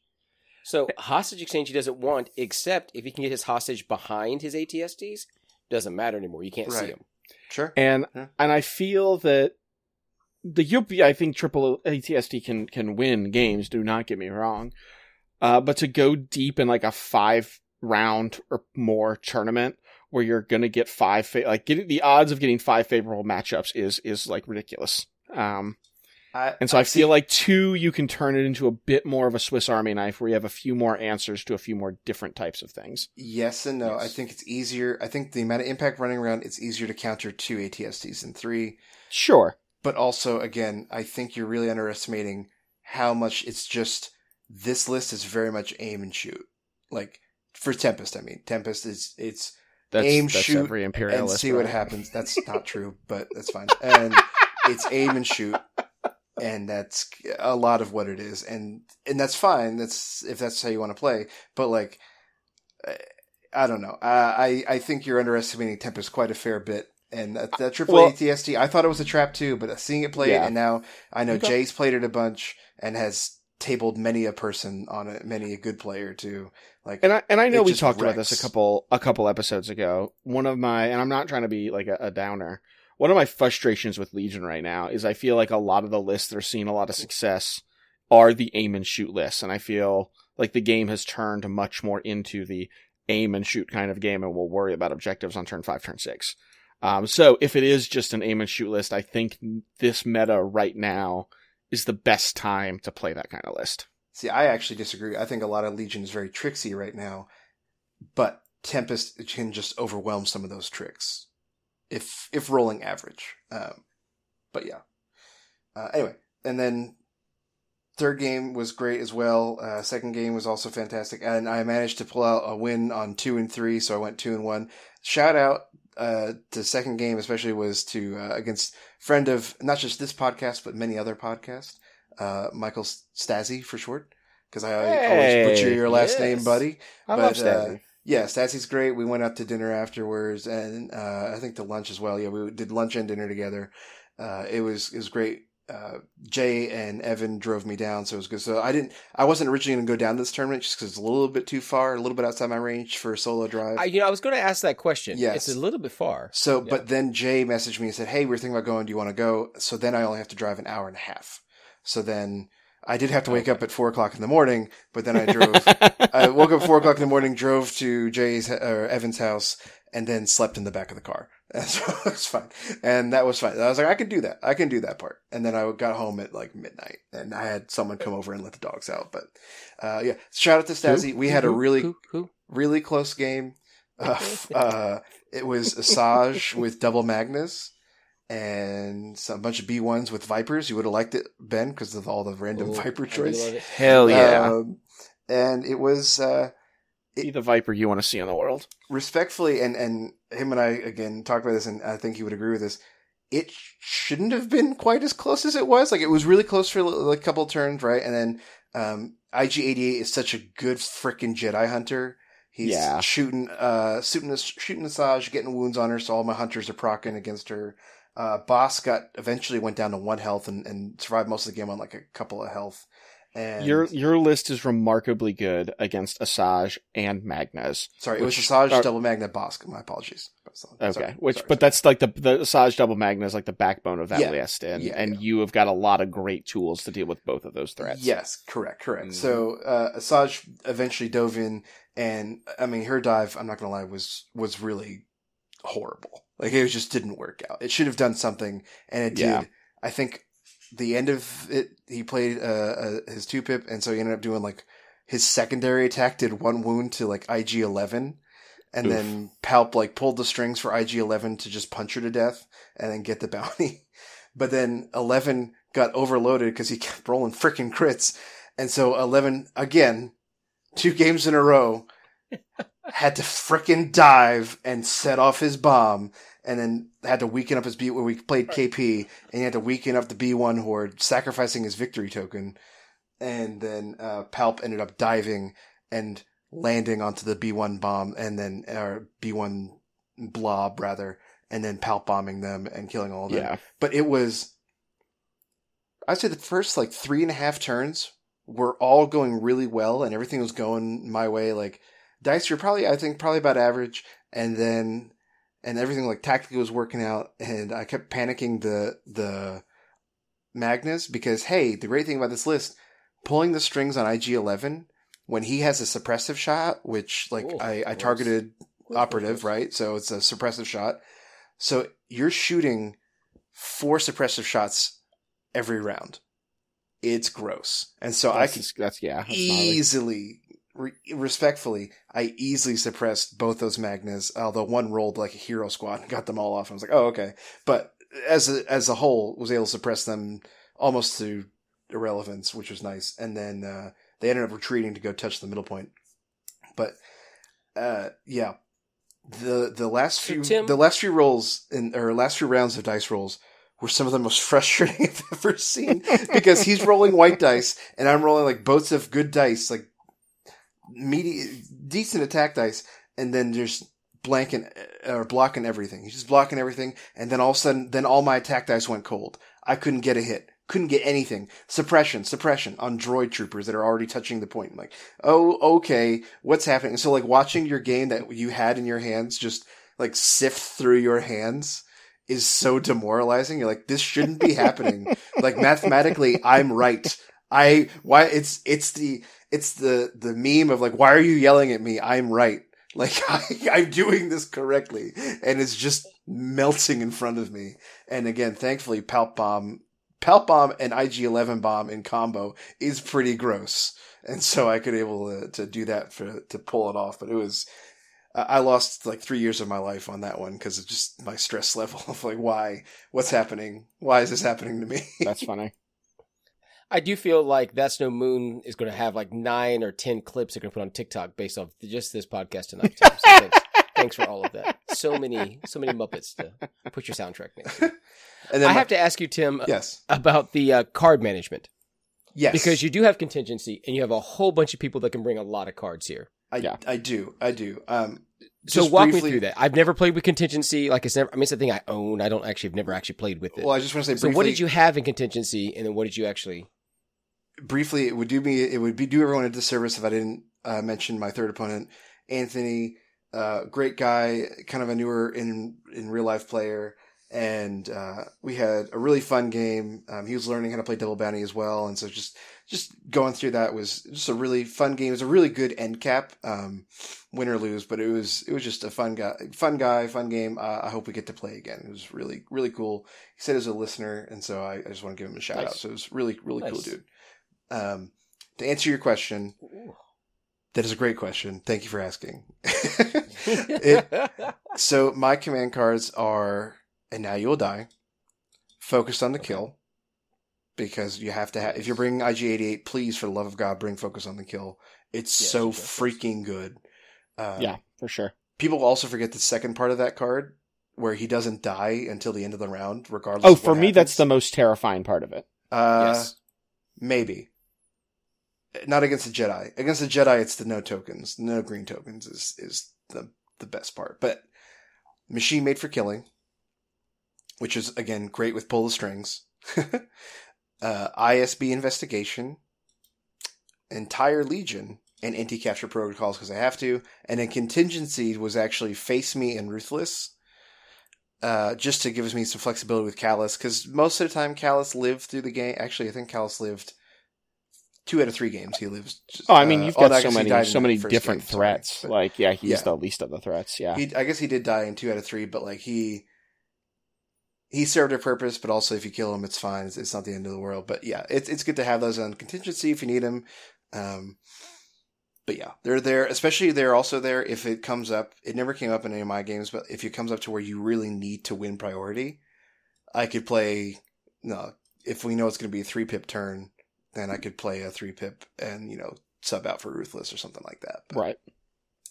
So hostage exchange he doesn't want, except if he can get his hostage behind his ATSTs, doesn't matter anymore. You can't see him. Sure. and Yeah. and I feel that the UP I think triple ATST can can win games. Do not get me wrong, uh, but to go deep in like a five round or more tournament where you're gonna get five fa- like getting the odds of getting five favorable matchups is is like ridiculous. Um, I, and so I see- feel like two you can turn it into a bit more of a Swiss Army knife where you have a few more answers to a few more different types of things. Yes and no. I think it's easier. I think the amount of impact running around, it's easier to counter two ATSTs than three. Sure. But also, again, I think you're really underestimating how much it's just this list is very much aim and shoot. Like for Tempest, I mean, Tempest is it's That's, Aim, that's shoot, every and see what happens. That's <laughs> not true, but that's fine. And it's aim and shoot, and that's a lot of what it is, and and that's fine. That's if that's how you want to play. But like, I don't know. I I think you're underestimating Tempest quite a fair bit. And that, that triple Well- ATST, I thought it was a trap too, but seeing it played, Yeah. and now I know Okay. Jay's played it a bunch and has tabled many a person on it, many a good player too. Like, And I and I know we talked about this a couple a couple episodes ago. One of my and I'm not trying to be like a, a downer. One of my frustrations with Legion right now is I feel like a lot of the lists that are seeing a lot of success are the aim and shoot lists, and I feel like the game has turned much more into the aim and shoot kind of game, and we'll worry about objectives on turn five, turn six. Um, so if it is just an aim and shoot list, I think this meta right now is the best time to play that kind of list. See, I actually disagree. I think a lot of Legion is very tricksy right now, but Tempest can just overwhelm some of those tricks if if rolling average. Um, but yeah. Uh, anyway, and then third game was great as well. Uh, second game was also fantastic, and I managed to pull out a win on two and three, so I went two and one. Shout out uh, to second game, especially was to uh, against friend of not just this podcast but many other podcasts. uh, Michael Stazzy for short, because I Hey, always butcher your last yes. name, buddy. I But, love uh, Stazzy. Yeah, Stassy's great. We went out to dinner afterwards, and uh, I think to lunch as well. Yeah, we did lunch and dinner together. Uh, it was it was great. Uh, Jay and Evan drove me down, so it was good. So I didn't, I wasn't originally going to go down this tournament just because it's a little bit too far, a little bit outside my range for a solo drive. I, you know, I was going to ask that question. Yes. It's a little bit far. So, Yeah. but then Jay messaged me and said, "Hey, we're thinking about going. Do you want to go?" So then I only have to drive an hour and a half. So then I did have to wake up at four o'clock in the morning, but then I drove. <laughs> I woke up at four o'clock in the morning, drove to Jay's or Evan's house, and then slept in the back of the car. <laughs> And so it was fine, and that was fine. I was like, I can do that. I can do that part. And then I got home at like midnight, and I had someone come over and let the dogs out. But uh, yeah, shout out to Stazzy. We had a really Who? Really close game. <laughs> Uh, uh, it was Asajj <laughs> with double Magnus and a bunch of B1s with Vipers. You would have liked it, Ben, because of all the random Ooh, Viper choice. Hell yeah. Um, and it was uh, Be the Viper you want to see in the world. respectfully, and, and him and I, again, talked about this, and I think he would agree with this. It shouldn't have been quite as close as it was. Like, it was really close for like, a couple of turns, right? And then um, IG88 is such a good freaking Jedi hunter. He's Yeah. shooting, uh, shooting, shooting Asajj, getting wounds on her, so all my hunters are procking against her. Uh, Bossk got eventually went down to one health and, and survived most of the game on like a couple of health. And Your your list is remarkably good against Asajj and Magnus. sorry, it was which Asajj are- double magnet Bossk. My apologies. Okay, Sorry, which sorry, but sorry. that's like the the Asajj double Magna is like the backbone of that Yeah. list, and Yeah, and yeah. you have got a lot of great tools to deal with both of those threats. Yes, correct, correct. Mhm. So uh, Asajj eventually dove in, and I mean her dive. I'm not gonna lie, was was really horrible. Like it just didn't work out. It should have done something, and it did. I think the end of it, he played uh, uh, his two pip, and so he ended up doing like his secondary attack did one wound to like IG Eleven, and Oof. then Palp like pulled the strings for IG Eleven to just punch her to death and then get the bounty. <laughs> But then Eleven got overloaded because he kept rolling freaking crits, and so Eleven again, two games in a row, <laughs> had to frickin' dive and set off his bomb, and then had to weaken up his B. Where we played KP, and he had to weaken up the B one horde, sacrificing his victory token, and then uh, Palp ended up diving and landing onto the B one bomb, and then or B one blob rather, and then Palp bombing them and killing all of them. yeah, But it was, I'd say the first like three and a half turns were all going really well, and everything was going my way. Like dice, you're probably I think probably about average, and then and everything like tactically was working out, and I kept panicking the the Magnus because hey, the great thing about this list, pulling the strings on IG Eleven when he has a suppressive shot, which like Oh, I, I targeted operative, right? So it's a suppressive shot. So you're shooting four suppressive shots every round. It's gross. And so I that's, can that's yeah, that's easily, re- respectfully, I easily suppressed both those Magnas, although one rolled like a hero squad and got them all off. I was like, oh, okay. But as a, as a whole, was able to suppress them almost to irrelevance, which was nice. And then, uh, they ended up retreating to go touch the middle point. But, uh, yeah. The, the last few, Tim- the last few rolls in, or last few rounds of dice rolls were some of the most <laughs> frustrating I've ever seen because he's rolling white dice and I'm rolling like boats of good dice, like medi decent attack dice, and then just blanking uh, or blocking everything. He's just blocking everything, and then all of a sudden, then all my attack dice went cold. I couldn't get a hit. Couldn't get anything. Suppression, suppression on droid troopers that are already touching the point. I'm like, oh, okay, what's happening? So like watching your game that you had in your hands just like sift through your hands is so <laughs> demoralizing. You're like, this shouldn't be <laughs> happening. like mathematically, I'm right. I why it's it's the it's the the meme of like, why are you yelling at me? I'm right. <laughs> Like I, I'm doing this correctly, and it's just melting in front of me. And again, thankfully, Palp Bomb, Palp Bomb, and IG Eleven Bomb in combo is pretty gross, and so I could able to, to do that for to pull it off. But it was I I lost like three years of my life on that one because of just my stress <laughs> level of like, why, what's happening? Why is this happening to me? That's funny. <laughs> I do feel like That's No Moon is going to have like nine or ten clips they're going to put on TikTok based off just this podcast tonight. So thanks, <laughs> thanks for all of that. So many, so many Muppets to put your soundtrack next. To. <laughs> and then I my- have to ask you, Tim, yes, about the uh, card management. Yes, Because you do have contingency, and you have a whole bunch of people that can bring a lot of cards here. I, Yeah. I do, I do. Um, So just walk briefly- me through that. I've never played with contingency. Like it's never. I mean, it's a thing I own. I don't actually. I've never actually played with it. Well, I just want to say so what did you have in contingency, and then what did you actually? Briefly, it would do me, it would be do everyone a disservice if I didn't uh, mention my third opponent, Anthony. Uh, great guy, kind of a newer in in real life player, and uh, we had a really fun game. Um, he was learning how to play double bounty as well, and so just just going through that was just a really fun game. It was a really good end cap, um, win or lose, but it was it was just a fun guy, fun guy, fun game. Uh, I hope we get to play again. It was really really cool. He said he was a listener, and so I, I just want to give him a shout Nice. out. So it was really really cool, Nice. dude. Um, to answer your question, that is a great question. Thank you for asking. <laughs> It- so my command cards are, and now you'll die, focused on the kill, because you have to have. If you're bringing IG88, please, for the love of God, bring focus on the kill. It's Yeah, so freaking good. Um, yeah, for sure. People also forget the second part of that card, where he doesn't die until the end of the round, regardless. Oh, for me, that's the most terrifying part of it. Uh, yes. Maybe. Not against the Jedi. Against the Jedi, it's the no tokens. No green tokens is, is the, the best part. But machine made for killing, which is, again, great with pull the strings. <laughs> uh, ISB investigation, entire legion, and anti capture protocols because I have to. And then contingency was actually face me and ruthless. Uh, just to give me some flexibility with Kallus, because most of the time Kallus lived through the game. Actually, I think Kallus lived two out of three games. He lives. Oh, I mean, uh, you've no, got so many, so many different game, sorry. threats. But like, yeah, he's yeah. the least of the threats. Yeah, he, I guess he did die in two out of three, but like he he served a purpose. But also, if you kill him, it's fine. It's, it's not the end of the world. But yeah, it's it's good to have those on contingency if you need them. Um, but yeah, they're there. Especially they're also there if it comes up. It never came up in any of my games, but if it comes up to where you really need to win priority, I could play. No, if we know it's going to be a three pip turn, then I could play a three pip and you know sub out for ruthless or something like that. But, right.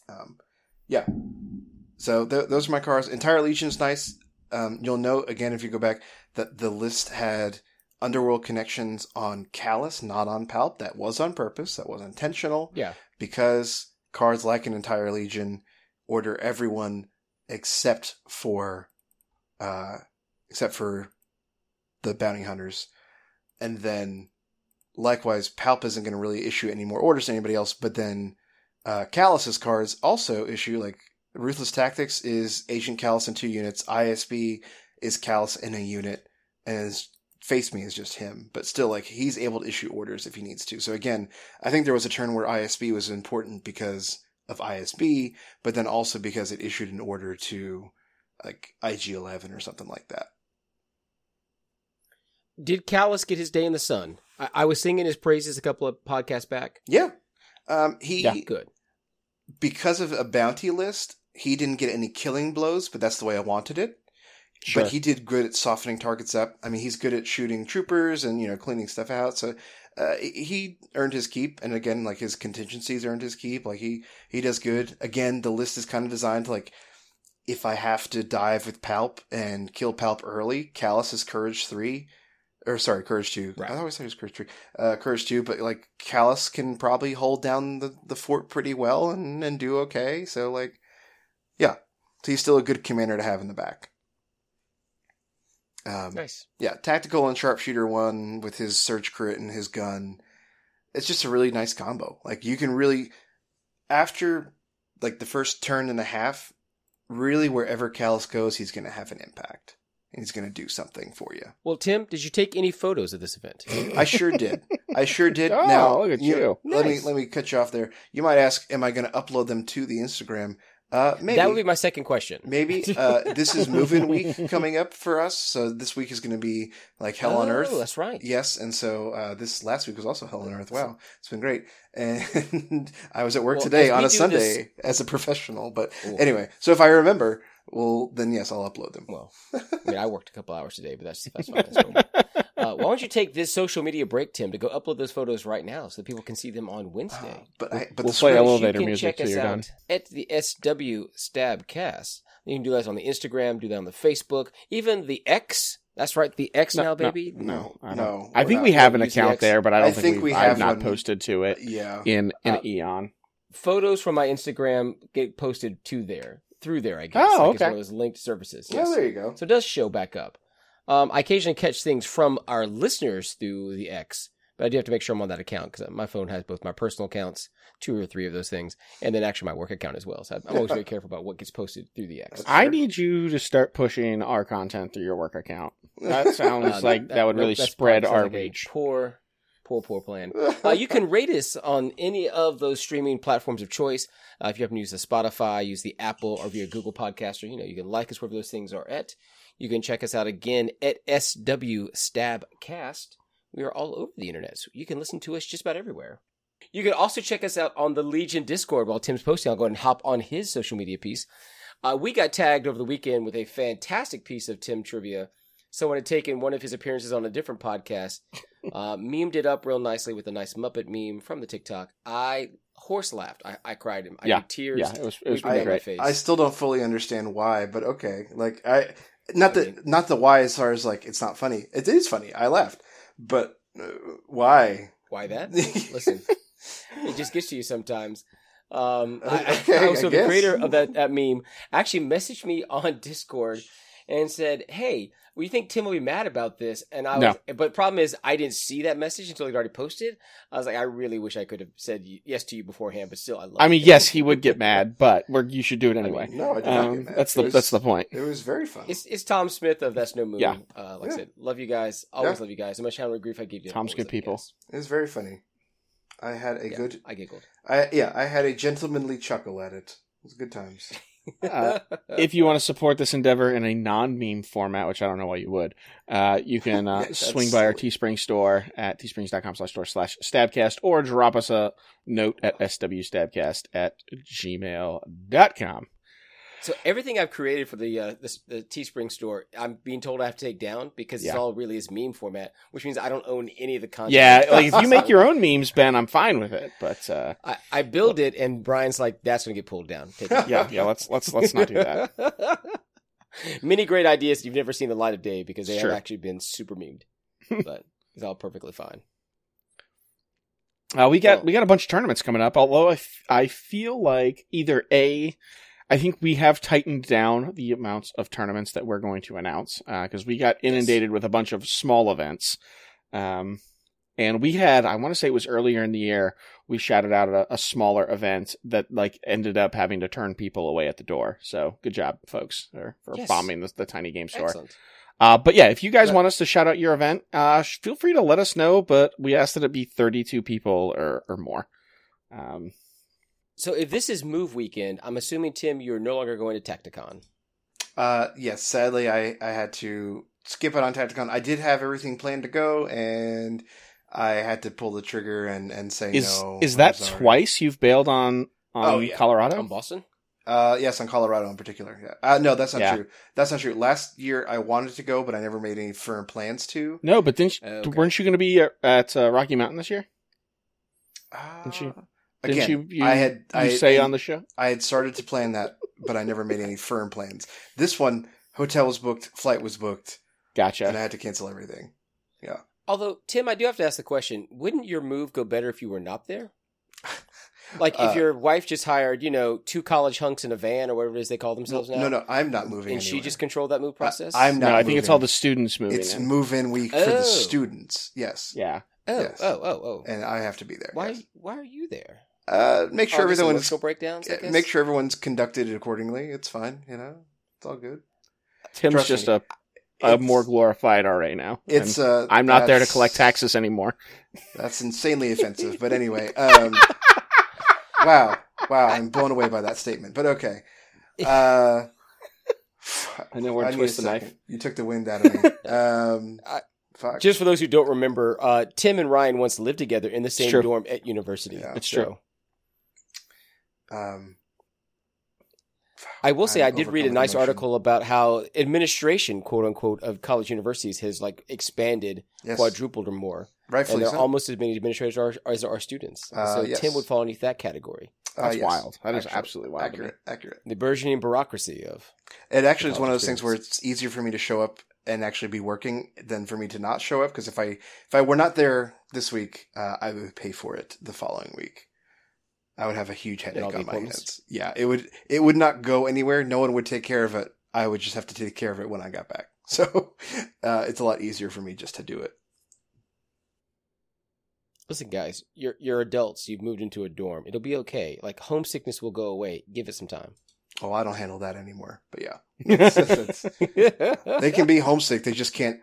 um, yeah. So th- those are my cards. Entire Legion's nice. Um, you'll note again if you go back that the list had underworld connections on Kallus, not on Palp. That was on purpose. That was intentional Yeah. because cards like an entire Legion order everyone except for, uh, except for the bounty hunters, and then likewise Palp isn't going to really issue any more orders to anybody else. But then uh, Kallus's cards also issue like Ruthless Tactics is Agent Kallus in two units. ISB is Kallus in a unit, and Face Me is just him. But still, like he's able to issue orders if he needs to. So again, I think there was a turn where ISB was important because of ISB, but then also because it issued an order to like IG Eleven or something like that. Did Kallus get his day in the sun? I, I was singing his praises a couple of podcasts back. Yeah. Um, he Yeah, Good. because of a bounty list, he didn't get any killing blows, but that's the way I wanted it. Sure. But he did good at softening targets up. I mean, he's good at shooting troopers and you know cleaning stuff out. So uh, he earned his keep, and again, like his contingencies earned his keep. Like he he does good. Again, the list is kind of designed to like if I have to dive with Palp and kill Palp early, Kallus is Courage three. Or sorry, Courage two. Right. I always thought it was Courage three. Uh, Courage two, but like Kallus can probably hold down the, the fort pretty well and, and do okay. So like, yeah, so he's still a good commander to have in the back. Um, Nice. yeah, tactical and sharpshooter one with his search crit and his gun. It's just a really nice combo. Like you can really, after like the first turn and a half, really wherever Kallus goes, he's going to have an impact. And he's going to do something for you. Well, Tim, did you take any photos of this event? I sure did. I sure did. <laughs> Oh, now, look at you. Let me let me cut you off there. You might ask, "Am I going to upload them to the Instagram?" Uh, maybe. That would be my second question. Maybe <laughs> uh, this is moving week coming up for us, so this week is going to be like hell on Oh, earth. That's right. Yes, and so uh, this last week was also hell on earth. Wow, it's been great. And <laughs> I was at work Well, today on a Sunday this- as a professional. But Cool. anyway, so if I remember, well, then yes, I'll upload them. Well, <laughs> I mean, I worked a couple hours today, but that's that's fine. That's normal. <laughs> Uh, why don't you take this social media break, Tim, to go upload those photos right now so that people can see them on Wednesday? But I, but We'll the play script- elevator you can music check till us you're out done. at the SW Stabcast. You can do that on the Instagram, do that on the Facebook, even the X That's right, the X No, now, no, baby. No, I, don't. No, I we're think not. we have an Use the account X. there, but I don't I think, think we've, we I've have not one. posted to it Yeah. in in Uh, Eon. Photos from my Instagram get posted to there, through there. I guess. Oh, Like it's one of those linked services. Oh, Yes. there you go. So it does show back up. Um, I occasionally catch things from our listeners through the X, but I do have to make sure I'm on that account because my phone has both my personal accounts, two or three of those things, and then actually my work account as well. So I'm always <laughs> very careful about what gets posted through the X. I need you to start pushing our content through your work account. That <laughs> sounds Uh, like that, would nope, really spread our like reach. Poor, poor, poor plan. <laughs> Uh, you can rate us on any of those streaming platforms of choice. Uh, if you happen to use the Spotify, use the Apple, or via Google Podcaster, you know you can like us wherever those things are at. You can check us out again at SW Stabcast. We are all over the internet, so you can listen to us just about everywhere. You can also check us out on the Legion Discord while Tim's posting. I'll go ahead and hop on his social media piece. Uh, we got tagged over the weekend with a fantastic piece of Tim trivia. Someone had taken one of his appearances on a different podcast, uh, memed it up real nicely with a nice Muppet meme from the TikTok. I horse laughed. I, I cried. I Yeah, had tears. Yeah, it was it was pretty down my great. face. I still don't fully understand why, but okay. Like I, not I the mean- not the why as far as like it's not funny. It is funny. I laughed, but uh, why? Why that? <laughs> Listen, it just gets to you sometimes. Um, I, <laughs> Okay, I, also, I the creator of that, that meme actually messaged me on Discord and said, "Hey, well, you think Tim will be mad about this?" And I was, but problem is, I didn't see that message until he'd already posted. I was like, I really wish I could have said yes to you beforehand, but still, I love. I mean, it. yes, he would get mad, but we're, you should do it I mean, anyway. No, I did not Um, get mad. that's It the was- that's the point. It was very fun. It's it's Tom Smith of That's No Moon. Yeah. Uh, like I said, love you guys. Always Yeah. love you guys. How much how much grief I give you. Tom's good people. guys. It was very funny. I had a Yeah, good. I giggled. I yeah, I had a gentlemanly chuckle at it. It was good times. <laughs> Uh, if you want to support this endeavor in a non-meme format, which I don't know why you would, uh, you can uh, <laughs> swing by our. Teespring store at teesprings.com slash store slash stabcast or drop us a note at swstabcast at gmail.com. So everything I've created for the uh, this, the Teespring store, I'm being told I have to take down because it's all really is meme format, which means I don't own any of the content. Yeah, <laughs> like if you make your own memes, Ben, I'm fine with it. But uh, I, I build it, and Brian's like, "That's going to get pulled down." <laughs> Yeah, yeah, let's let's let's not do that. <laughs> Many great ideas you've never seen the light of day because they Sure. have actually been super memed, but it's all perfectly fine. Uh, we got we got a bunch of tournaments coming up. Although I, f- I feel like either a, I think we have tightened down the amounts of tournaments that we're going to announce because we got inundated with a bunch of small events. Um, and we had I want to say it was earlier in the year we shouted out a, a smaller event that like ended up having to turn people away at the door. So good job, folks, for, for Yes. bombing the, the tiny game store. Excellent. Uh, but yeah, if you guys want us to shout out your event, uh, feel free to let us know. But we ask that it be 32 people or, or more. Um, So if this is move weekend, I'm assuming Tim, you're no longer going to Tacticon. Uh, yes, sadly, I, I had to skip out on Tacticon. I did have everything planned to go, and I had to pull the trigger and, and say is no. is that twice you've bailed on on Oh, yeah. Colorado? on Boston? Uh, yes, on Colorado in particular. Yeah. Uh, no, that's not Yeah. true. That's not true. Last year I wanted to go, but I never made any firm plans to. no, but didn't Oh, okay. weren't you going to be at, at uh, Rocky Mountain this year? Uh, Didn't you- Again, Didn't you, you I had you I say on the show? I had started to plan that, but I never made any firm plans. This one, hotel was booked, flight was booked, Gotcha. and I had to cancel everything. Yeah. Although, Tim, I do have to ask the question: Wouldn't your move go better if you were not there? <laughs> Like if Uh, your wife just hired, you know, two college hunks in a van or whatever it is they call No, themselves now. no, no, I'm not moving. And she just controlled that move process. I, am not. no, I think it's all the students moving It's in. move-in week for Oh. the students. Yes, yeah. oh, yes. oh, oh, oh. and I have to be there. Why? yes. Why are you there? Uh, make sure Oh, everyone's emotional breakdowns. I guess? make sure everyone's conducted accordingly. It's fine. You know, it's all good. Tim's Trust just me. a, a It's- more glorified RA now. It's. And Uh, I'm not there to collect taxes anymore. That's insanely offensive. But anyway, um, <laughs> wow, wow, I'm blown away by that statement. But okay. Uh, <laughs> I know where to need twist the knife. You took the wind out of me. <laughs> Um, I- fuck. Just for those who don't remember, uh, Tim and Ryan once lived together in the same dorm at university. Yeah. It's So, true. Um, I will say I'm I did read a nice emotion. article about how administration, quote unquote, of college universities has like expanded, yes, quadrupled or more, and rightfully there so. are almost as many administrators are, as there are students. Uh, so yes. Tim would fall underneath that category. Uh, That's yes. wild. That is Actually, absolutely wild. Accurate, accurate. The burgeoning bureaucracy of It actually is one of college those things where it's easier for me to show up and actually be working than for me to not show up. Because if I if I were not there this week, uh, I would pay for it the following week. I would have a huge headache on my hands. Yeah, it would it would not go anywhere. No one would take care of it. I would just have to take care of it when I got back. <laughs> So uh, it's a lot easier for me just to do it. Listen, guys, you're you're adults. You've moved into a dorm. It'll be okay. Like homesickness will go away. Give it some time. Oh, I don't handle that anymore. But yeah, <laughs> <laughs> It's- it's- they can be homesick. They just can't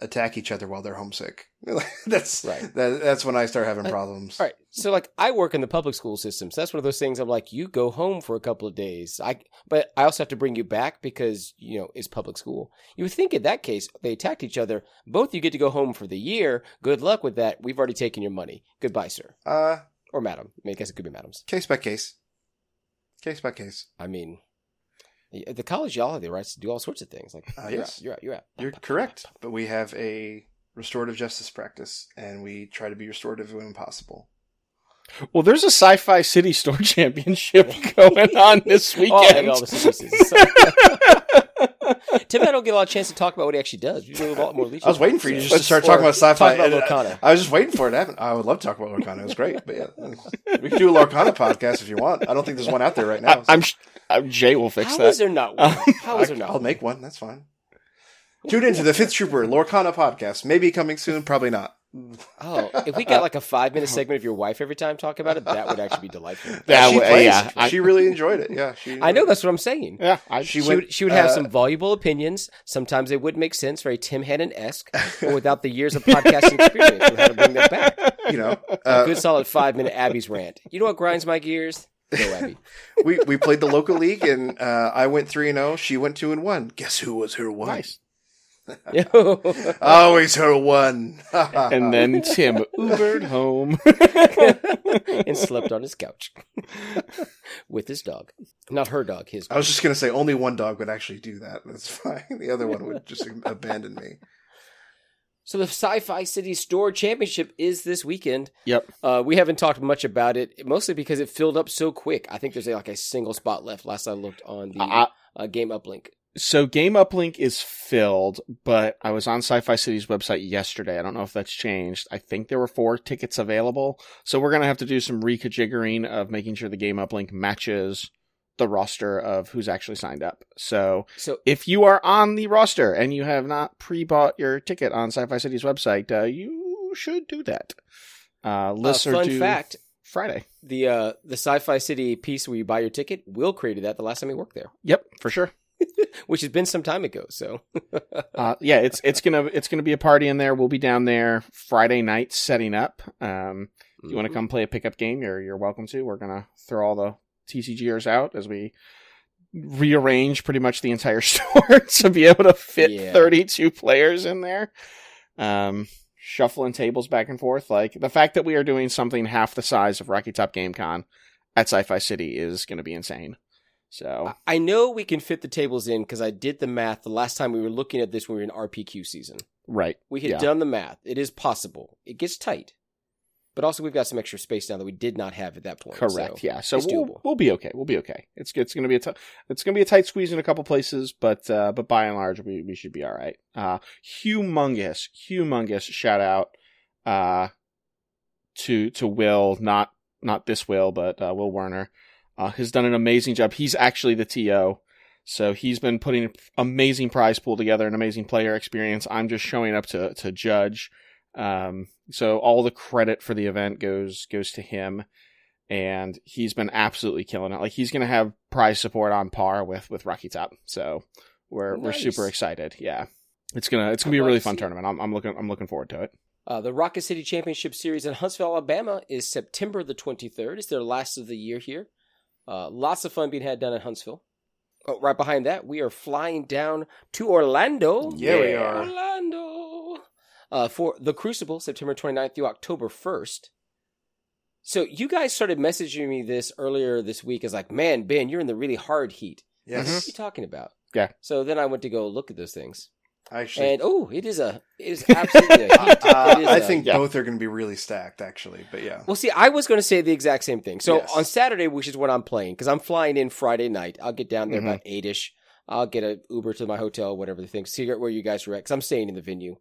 attack each other while they're homesick. <laughs> that's Right. That, that's when I start having Uh, problems. All right. So like I work in the public school system. So that's one of those things I'm like, you go home for a couple of days. I but I also have to bring you back because, you know, it's public school. You would think in that case they attacked each other. Both you get to go home for the year. Good luck with that. We've already taken your money. Goodbye, sir. Uh, Or madam. I, mean, I guess it could be madams. case by case. Case by case. I mean at the college y'all have the rights to do all sorts of things. Like Uh, you're yes. out, you're out, you're out. You're correct. But we have a restorative justice practice, and we try to be restorative when possible. Well, there's a Sci-Fi City Store <laughs> Championship <laughs> going on this <laughs> Oh, weekend. got all the statistics. <laughs> Tim and I don't get a lot of chance to talk about what he actually does. We do a lot more I was waiting for you So- just to start talking about sci-fi. Talk about and, uh, Lorcana. I was just waiting for it to happen. I would love to talk about Lorcana. It was great. But yeah, we can do a Lorcana podcast if you want. I don't think there's one out there right now. I, am sh- uh, Jay will fix How that. is there not one? <laughs> How is there not I'll one? make one. That's fine. Tune into the Fifth Trooper Lorcana podcast. Maybe coming soon. Probably not. Oh, if we got like a five minute segment of your wife every time talking about it, that would actually be delightful. <laughs> That she w- yeah, I- she really enjoyed it. Yeah, she. I know that's what I'm saying. yeah, I, She She went- would, she would have uh, some voluble opinions. Sometimes they would make sense, very Tim Hannon esque, <laughs> but without the years of podcasting experience on how to bring that back. You know, A uh, good solid five minute Abby's rant. You know what grinds my gears? Go Abby. <laughs> we we played the local league, and uh, I went three and zero. She went two and one. Guess who was her one? nice. <laughs> Always her one. <laughs> And then Tim Ubered home. <laughs> and slept on his couch with his dog. Not her dog, his dog. I was just gonna say only one dog would actually do that. That's fine. The other one would just abandon me. So the Sci-Fi City Store Championship is this weekend. Yep. Uh, we haven't talked much about it, mostly because it filled up so quick. I think there's like a single spot left. Last I looked on the I- uh, Game Uplink. So Game Uplink is filled, but I was on Sci-Fi City's website yesterday. I don't know if that's changed. I think there were four tickets available. So we're gonna have to do some reconfiguring of making sure the Game Uplink matches the roster of who's actually signed up. So So if you are on the roster and you have not pre-bought your ticket on Sci-Fi City's website, uh, you should do that. Uh, lists uh, fun due fact: Friday. the uh, the Sci-Fi City piece where you buy your ticket, Will created that the last time he worked there, Yep, for sure. <laughs> which has been some time ago. So <laughs> uh, yeah, it's it's gonna it's gonna be a party in there. We'll be down there Friday night setting up. Um, if you want to come play a pickup game, you're you're welcome to. We're gonna throw all the TCGers out as we rearrange pretty much the entire <laughs> store to be able to fit Yeah. 32 players in there. Um, shuffling tables back and forth. Like the fact that we are doing something half the size of Rocky Top Game Con at Sci-Fi City is going to be insane. So I know we can fit the tables in because I did the math the last time we were looking at this when we were in RPQ season. right, We had Yeah. done the math. It is possible. It gets tight. But also we've got some extra space now that we did not have at that point. Correct. so yeah. So we'll, we'll be okay. We'll be okay. It's it's going to be a t- it's going to be a tight squeeze in a couple places, but uh, but by and large we we should be all right. Uh, humongous, humongous shout out uh, to to Will, not not this Will, but uh, Will Werner, uh, has done an amazing job. He's actually the TO. So he's been putting an amazing prize pool together, an amazing player experience. I'm just showing up to to judge. Um, so all the credit for the event goes goes to him, and he's been absolutely killing it. Like he's gonna have prize support on par with with Rocky Top. So we're we're super excited. Yeah, it's gonna it's gonna be a really fun tournament. I'm, I'm looking I'm looking forward to it. Uh, the Rocket City Championship Series in Huntsville, Alabama is September the 23rd. It's their last of the year here. Uh, lots of fun being had down in Huntsville. Oh, right behind that, we are flying down to Orlando. Yeah, we are. Orlando. Uh, for the Crucible, September 29th through October 1st. So you guys started messaging me this earlier this week as like, man, Ben, you're in the really hard heat. Yes. What are you talking about? Yeah. So then I went to go look at those things. Actually, And oh, it is a it is absolutely a <laughs> heat. uh, It is I a- think yeah. both are going to be really stacked. Actually, but yeah, Well, see, I was going to say the exact same thing. So Yes. on Saturday, which is when I'm playing, because I'm flying in Friday night, I'll get down there Mhm. about eight ish. I'll get an Uber to my hotel, whatever the thing. See where you guys are at, because I'm staying in the venue.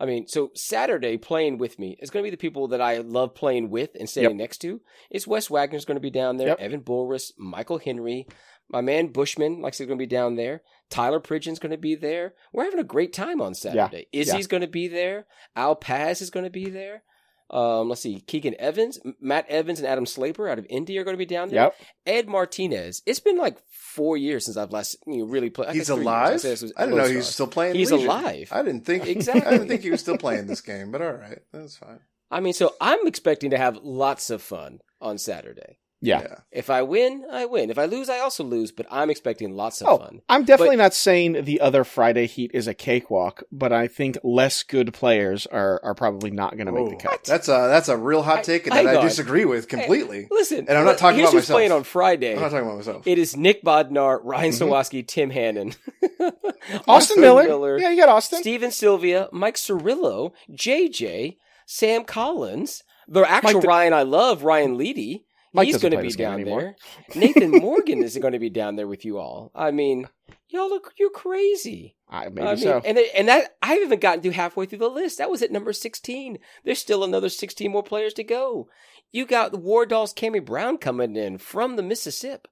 I mean, so Saturday playing with me is going to be the people that I love playing with and staying Yep. next to. It's Wes Wagner's going to be down there, Yep. Evan Bulris, Michael Henry, my man Bushman, like I said, going to be down there. Tyler Pridgeon's going to be there. We're having a great time on Saturday. Izzy's going to be there. Al Paz is going to be there. Um, let's see, Keegan Evans, Matt Evans, and Adam Slaper out of Indy are going to be down there. Yep. Ed Martinez. It's been like four years since I've last you know, really played. He's guess three years. I alive. said this was I didn't know Lone he was still playing. He's Legion. alive. I didn't think Exactly. <laughs> I didn't think he was still playing this game, but all right, that's fine. I mean, so I'm expecting to have lots of fun on Saturday. Yeah. If I win, I win. If I lose, I also lose. But I'm expecting lots of Oh, fun. I'm definitely not saying the other Friday heat is a cakewalk, but I think less good players are, are probably not going to make the Oh, cut. That's a that's a real hot I- take, and that I on. disagree with completely. Listen, And I'm not talking here's about who's myself. playing on Friday. I'm not talking about myself. It is Nick Bodnar, Ryan Mhm. Sawaski, Tim Hannon, <laughs> Austin Miller. Yeah, you got Austin. Steven Sylvia, Mike Cirillo, JJ, Sam Collins, the actual Mike- Ryan I love, Ryan Leedy. Mike He's going to be down there. Nathan <laughs> Morgan is going to be down there with you all. I mean, y'all look, you're crazy. I, maybe I mean, so. and and that I haven't gotten to halfway through the list. That was at number sixteen. There's still another sixteen more players to go. You got the War Dolls, Cammy Brown coming in from the Mississippi.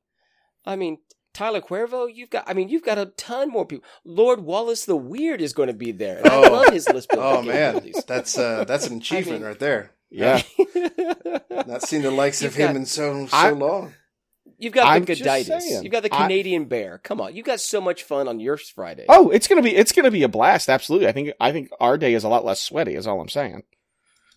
I mean, Tyler Cuervo. You've got. I mean, you've got a ton more people. Lord Wallace the Weird is going to be there. And I Oh. love his list. <laughs> Oh man, that's uh that's an achievement mean- right there. Yeah. <laughs> Not seen the likes of You've got- him in so so I- long. You've got I'm the just Goditis. saying. You've got the I- Canadian Bear. Come on, you've got so much fun on your Friday. Oh, it's gonna be it's gonna be a blast. Absolutely. I think I think our day is a lot less sweaty. Is all I'm saying.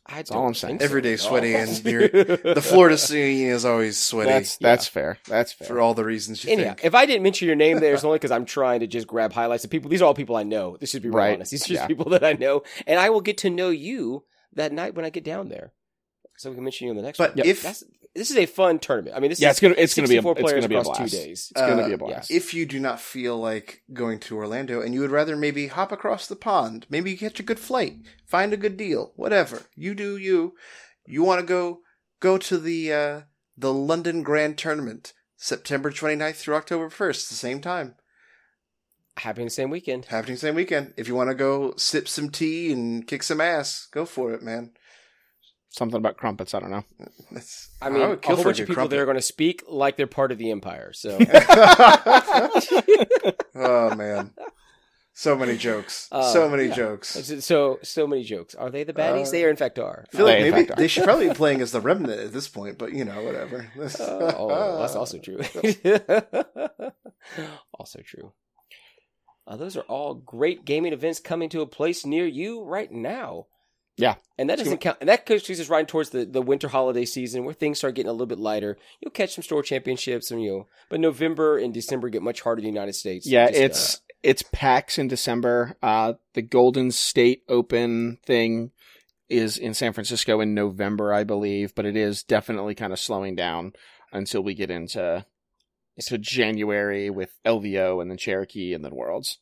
I all I'm saying. think so Every day sweaty, and <laughs> you're- The Florida scene is always sweaty That's that's fair. That's fair. for all the reasons you Anyhow, think. if I didn't mention your name there, it's only because I'm trying to just grab highlights of people. These are all people I know. This should be real Right. honest. These are just Yeah. people that I know, and I will get to know you that night when I get down there. So we can mention you in the next But one. if- That's, this is a fun tournament. I mean, this yeah, is it's gonna it's gonna be a 64 it's players gonna be a across blast. two days. It's gonna Uh, be a blast. If you do not feel like going to Orlando and you would rather maybe hop across the pond, maybe catch a good flight, find a good deal, whatever. You do you. You want to go go to the uh the London Grand Tournament, September 29th through October 1st, the same time. Happening the same weekend. Happening same weekend. If you want to go sip some tea and kick some ass, go for it, man. Something about crumpets. I don't know. That's, I mean, would a kill whole for a bunch of good people there are going to speak like they're part of the empire. So <laughs> <laughs> oh man, so many jokes, Uh, so many yeah. jokes. so so many jokes. Are they the baddies? Uh, they are in fact are. I feel like They, maybe are. they should probably be playing as the remnant at this point, but you know, whatever. Uh, <laughs> oh, that's also true. also true. Uh, those are all great gaming events coming to a place near you right now. Yeah. And that doesn't count. And that goes us right towards the, the winter holiday season where things start getting a little bit lighter. You'll catch some store championships, and you know, but November and December get much harder in the United States. Yeah, Just, uh, it's it's PAX in December. Uh, the Golden State Open thing is in San Francisco in November, I believe, but it is definitely kind of slowing down until we get into to January with LVO and then Cherokee and then Worlds.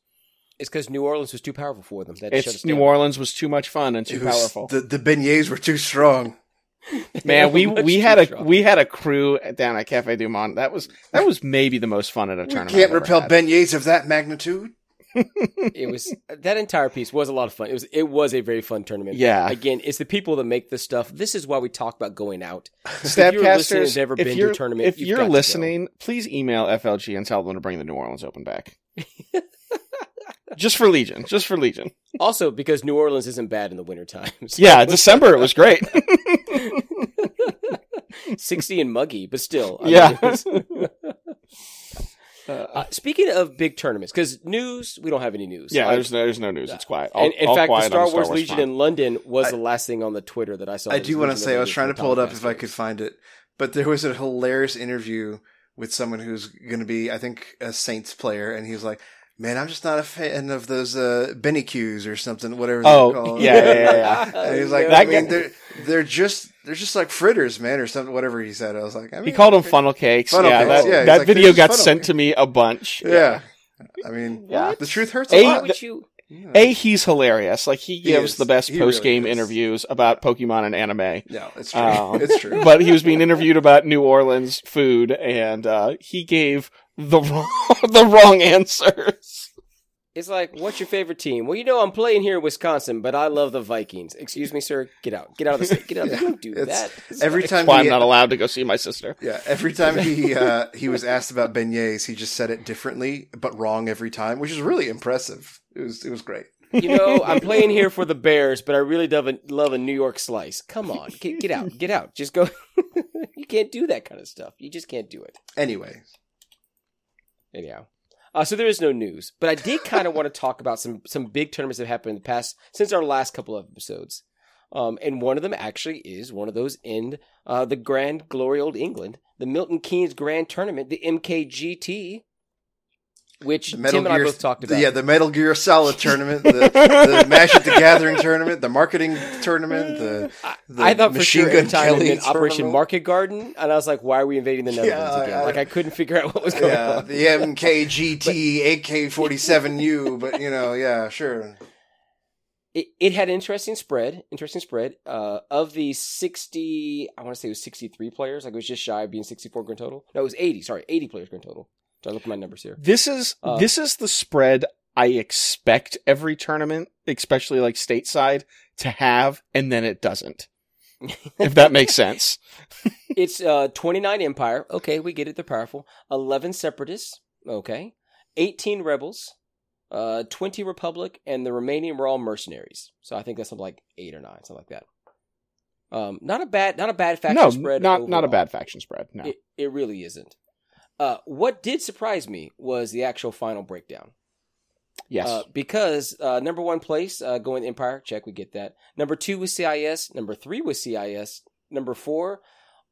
it's because New Orleans was too powerful for them. They had to shut us It's New. Orleans was too much fun and too was- powerful. The the beignets were too strong. <laughs> Man, we we had a strong. we had a crew down at Cafe Du Monde. That was that was maybe the most fun at a We tournament. can't I've ever repel had. beignets of that magnitude. It was that entire piece was a lot of fun. It was it was a very fun tournament. Yeah. Again, it's the people that make this stuff. This is why we talk about going out. If you're listening and Stabcasters, have never if been to a tournament, if you're to listening, please email FLG and tell them to bring the New Orleans Open back. just for Legion, just for Legion. Also, because New Orleans isn't bad in the wintertime. So- Yeah, December it was great. <laughs> 60 and muggy, but still. I Yeah. mean, <laughs> Uh, speaking of big tournaments, because news, we don't have any news. yeah, Like, there's no, there's no news. It's quiet. All, and in all fact, the quiet on Star Wars, Wars Legion front. in London was I- the last thing on the Twitter that I saw. I do want to say I was trying to pull it up if I could find it, but there was a hilarious interview with someone who's going to be, I think, a Saints player, and he was like, "Man, I'm just not a fan of those uh, Benny Qs or something, whatever Oh, they're called." yeah, yeah, yeah, yeah. <laughs> And he like, That "I mean, guy- they're they're just they're just like fritters, man, or something, whatever he said." I was like, I mean, He called them funnel cakes. Funnel yeah, cakes, that, yeah, that like, video got sent cakes." to me a bunch. Yeah, I mean, Yeah. the truth hurts a Eight- Why would you? A, he's hilarious. Like he He gives is. the best He post game is. interviews about Pokemon and anime. No, it's true. Um, it's true. <laughs> but he was being interviewed about New Orleans food, and uh, he gave the <laughs> wrong, the wrong answers. It's like, what's your favorite team? Well, you know, I'm playing here in Wisconsin, but I love the Vikings. Excuse me, sir. Get out. Get out of the state. Get out. Yeah. Don't do that. It's every like- time Why he, I'm not allowed to go see my sister. yeah, every time he uh, he was asked about beignets, he just said it differently, but wrong every time, which is really impressive. It was it was great. you know, I'm playing here for the Bears, but I really love a, love a New York slice. Come on, get, get out, get out. Just go. <laughs> you can't do that kind of stuff. You just can't do it. Anyway, Anyhow, uh, so there is no news, but I did kind of want to talk about some some big tournaments that happened in the past since our last couple of episodes. Um, and one of them actually is one of those in uh, the Grand Glory Old England, the Milton Keynes Grand Tournament, the MKGT, which the Tim and I both talked about. yeah, the Metal Gear Solid tournament, the, <laughs> the Mash at the Gathering tournament, the marketing tournament, the, the I thought for Machine sure Gun every time it Kelly meant Operation tournament. Market Garden, and I was like, "Why are we invading the Netherlands I- again?" I- like I couldn't figure out what was going Yeah, on. the MKGT AK47U, but you know, yeah, sure. It, it had interesting spread. Interesting spread. Uh, of the sixty, I want to say it was sixty-three players. Like it was just shy of being sixty-four grand total. No, it was eighty. Sorry, eighty players grand total. So I look at my numbers here. This is Uh, this is the spread I expect every tournament, especially like stateside, to have, and then it doesn't. <laughs> if that makes sense. <laughs> it's uh, 29 Empire. Okay, we get it. They're powerful. 11 Separatists. Okay. 18 Rebels. Uh, 20 Republic. And the remaining were all mercenaries. So I think that's something like 8 or 9, something like that. Um, not a bad, not a bad faction no, spread. not not a bad faction spread. No. It, it really isn't. Uh, what did surprise me was the actual final breakdown. yes. Uh, because uh, number one place uh, going Empire, check, we get that. Number two was CIS. Number three was CIS. Number four,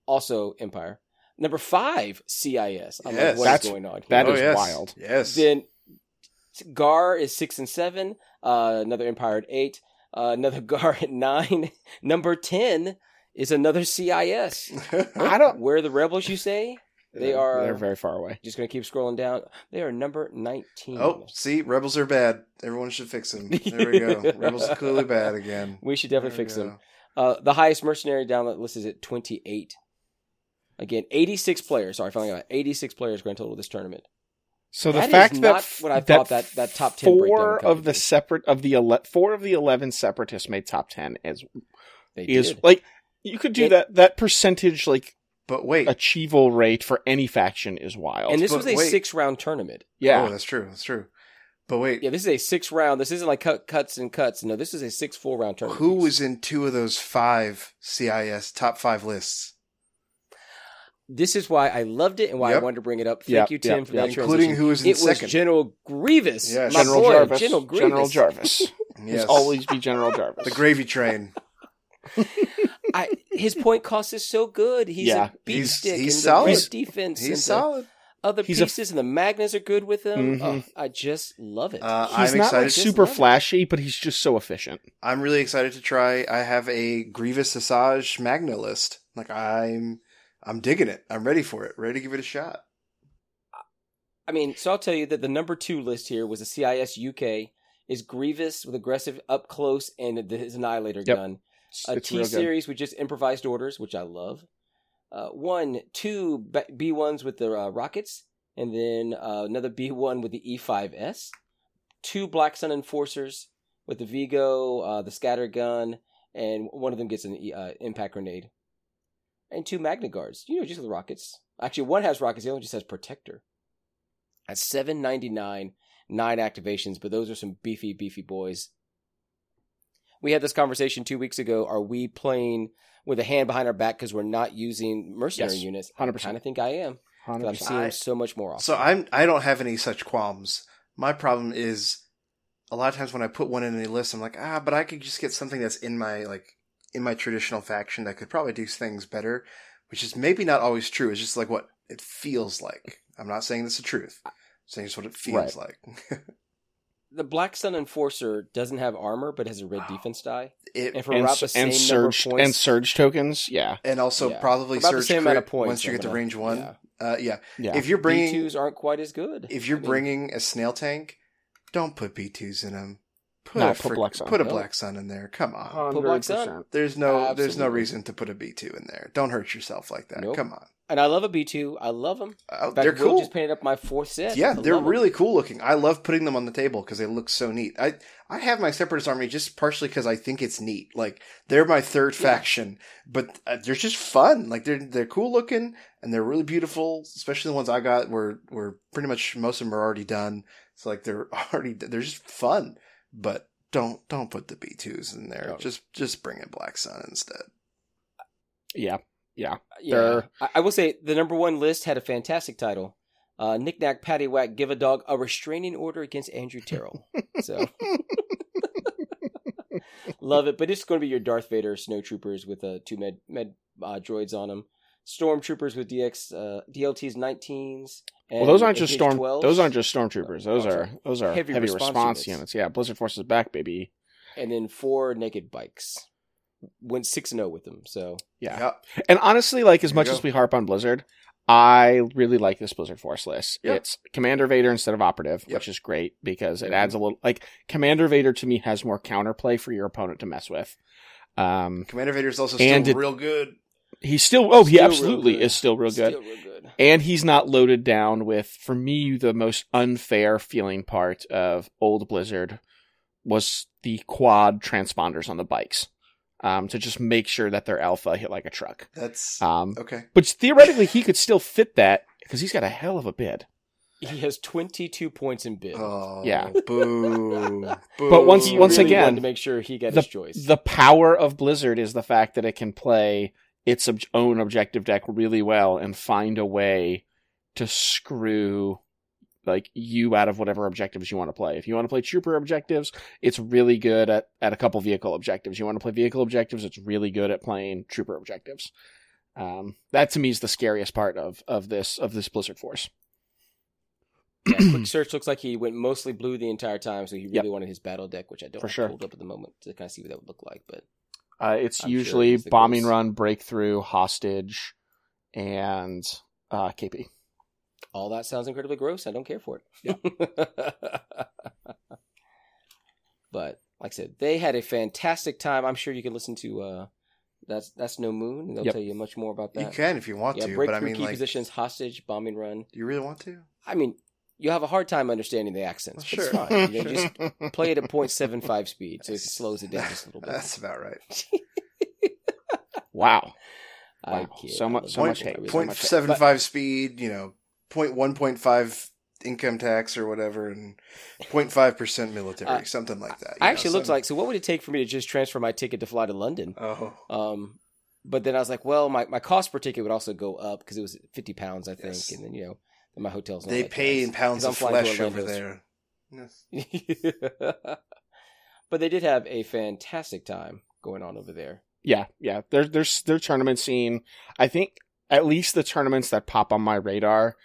also Empire. Number five, CIS. I'm Yes. like, what is That's- going on? that oh, is yes. wild. Yes. Then Gar is six and seven. Uh, another Empire at eight. Uh, another <laughs> Gar at nine. Number ten is another CIS. <laughs> I don't. Where are the rebels? You say they Yeah, are. They're very far away. just gonna keep scrolling down. They are number nineteen. Oh, see, rebels are bad. Everyone should fix them. There we go. <laughs> rebels are clearly bad again. we should definitely There fix them. Uh, the highest mercenary down that list is at 28. Again, 86 players. Sorry, I finally got 86 players grand total of this tournament. So the That is fact that not f- what I thought that- that top 10 breakdown four of the to. separate of the ele- four of the eleven separatists made top ten is They is did. like you could do It- that that percentage like But wait. achievable rate for any faction is wild. and this but was a wait. six round tournament. yeah, Oh, that's true. That's true. But wait, Yeah, this is a six round. This isn't like cut, cuts and cuts. No, this is a six full round tournament. who was in two of those five CIS top five lists, This is why I loved it and why Yep. I wanted to bring it up. Thank Yep, you, Tim, yep, for yep. that including transition. who was in It was? General Grievous. Yes. my General boy, Jarvis. General Grievous. General Jarvis. <laughs> yes, always be General <laughs> Jarvis. the gravy train. <laughs> I, his point cost is so good. He's Yeah. a beat He's- stick. he's solid. The red defense. and He's solid. Other He's a- pieces and the Magnus are good with him. Mhm. Oh, I just love it. Uh, He's I'm not excited. like super love it. flashy, but he's just so efficient. I'm really excited to try. I have a Grievous Asajj Magna list. Like I'm, I'm digging it. I'm ready for it. Ready to give it a shot. I mean, so I'll tell you that the number two list here was a CIS UK is Grievous with aggressive up close and his Annihilator Yep. gun. It's, A it's T series with just improvised orders, which I love. Uh, one, two B ones with the uh, rockets, and then uh, another B one with the E5S. Two Black Sun Enforcers with the Vigo, uh, the scatter gun, and one of them gets an E- uh, impact grenade. And two Magna Guards, you know, just the rockets. Actually, one has rockets, the other one just has Protector. At seven ninety nine, nine activations, but those are some beefy, beefy boys. We had this conversation two weeks ago. Are we playing with a hand behind our back because we're not using mercenary Yes, units? 100%. I kind of think I am. I'm 100%. seeing them so much more often. So I'm. I don't have any such qualms. My problem is a lot of times when I put one in a list, I'm like, ah, but I could just get something that's in my like in my traditional faction that could probably do things better, which is maybe not always true. It's just like what it feels like. I'm not saying this is the truth. I'm saying it's what it feels like. <laughs> the Black Sun Enforcer doesn't have armor, but has a red defense die. it, And for and, about the same and number surge points, and surge tokens. Yeah, and also Yeah. probably about the surge same crit amount of points. once you get to range one. yeah. Uh, yeah. yeah. If you're bringing B2s aren't quite as good. if you're I mean, bringing a snail tank, don't put B2s in them. Put No, a put Black Sun. Put a No. Black Sun in there. Come on. Put Black Sun. There's no there's no reason to put a B two in there. Don't hurt yourself like that. Nope. Come on. And I love a B two. I love them. Uh, fact, they're Will cool. Just painted up my fourth set. Yeah, I they're love 'em. really cool looking. I love putting them on the table because they look so neat. I I have my Separatist army just partially because I think it's neat. Like they're my third Yeah. faction, but uh, they're just fun. Like they're they're cool looking and they're really beautiful. Especially the ones I got were were pretty much most of them are already done. So like they're <laughs> already they're just fun. But don't don't put the B twos in there. No. Just just bring in Black Sun instead. Yeah. Yeah, They're- I, I will say the number one list had a fantastic title. Uh, Knick Knack Patty Whack Give a Dog a restraining order against Andrew Terrell. So <laughs> love it, but it's going to be your Darth Vader snow troopers with uh, two med med uh, droids on them, stormtroopers with DX uh, DLTs 19s. And Well, those aren't just storm. MH12s, Those aren't just stormtroopers. Those Oh, are those are Heavy heavy, response response, units. units. Yeah, Blizzard Force is back, baby. and then four naked bikes. Went six and zero with them. So Yeah. Yep. And honestly, like as There you much as we harp on Blizzard, I really like this Blizzard Force list. Yeah. It's Commander Vader instead of Operative, Yep. which is great because it adds a little like Commander Vader to me has more counterplay for your opponent to mess with. Um, Commander Vader's also And still it- real good. He's still oh he Still real absolutely is still real good. Still real good. and he's not loaded down with for me the most unfair feeling part of old blizzard was the quad transponders on the bikes um, to just make sure that their alpha hit like a truck That's um, okay. but theoretically he could still fit that because he's got a hell of a bid He has twenty two points in bid. Oh, Yeah. Boo. <laughs> boo. But once- He once really again, to make sure he got his choice. the power of blizzard is the fact that it can play its ob- own objective deck really well and find a way to screw like you out of whatever objectives you want to play. If you want to play trooper objectives, it's really good at, at a couple vehicle objectives. You want to play vehicle objectives, it's really good at playing trooper objectives. Um, that to me is the scariest part of, of this of this Blizzard Force. yeah, quick search looks like he went mostly blue the entire time, so he really Yep. wanted his battle deck, which I don't For have sure. pulled up at the moment to kind of see what that would look like. But Uh, it's I'm usually he's the bombing goals. run, breakthrough, hostage, and uh, KP. all that sounds incredibly gross. I don't care for it. <laughs> but like I said, they had a fantastic time. I'm sure you can listen to uh, that's that's no moon. They'll Yep. tell you much more about that. You can if you want yeah, to, breakthrough but I mean, key like, positions, hostage, bombing run. do you really want to? I mean, you have a hard time understanding the accents. but Sure. it's fine. You know, just <laughs> play it at 0.75 speed, so it slows it down just a little bit. That's about right. wow. I Wow. kid. So I mu- so it. much I hate. really Point love it. seven But- speed, you know, point one point five income tax or whatever, and 05 percent military, Uh, something like that. I know, actually looked some- like, so what would it take for me to just transfer my ticket to fly to London? Oh, Um, but then I was like, well, my, my cost per ticket would also go up because it was 50 pounds, I think. Yes. And then, you know, my hotel's not they that pay nice. in pounds of flesh over there. Yes. <laughs> but they did have a fantastic time going on over there. Yeah, yeah. Their their their tournament scene. I think at least the tournaments that pop on my radar,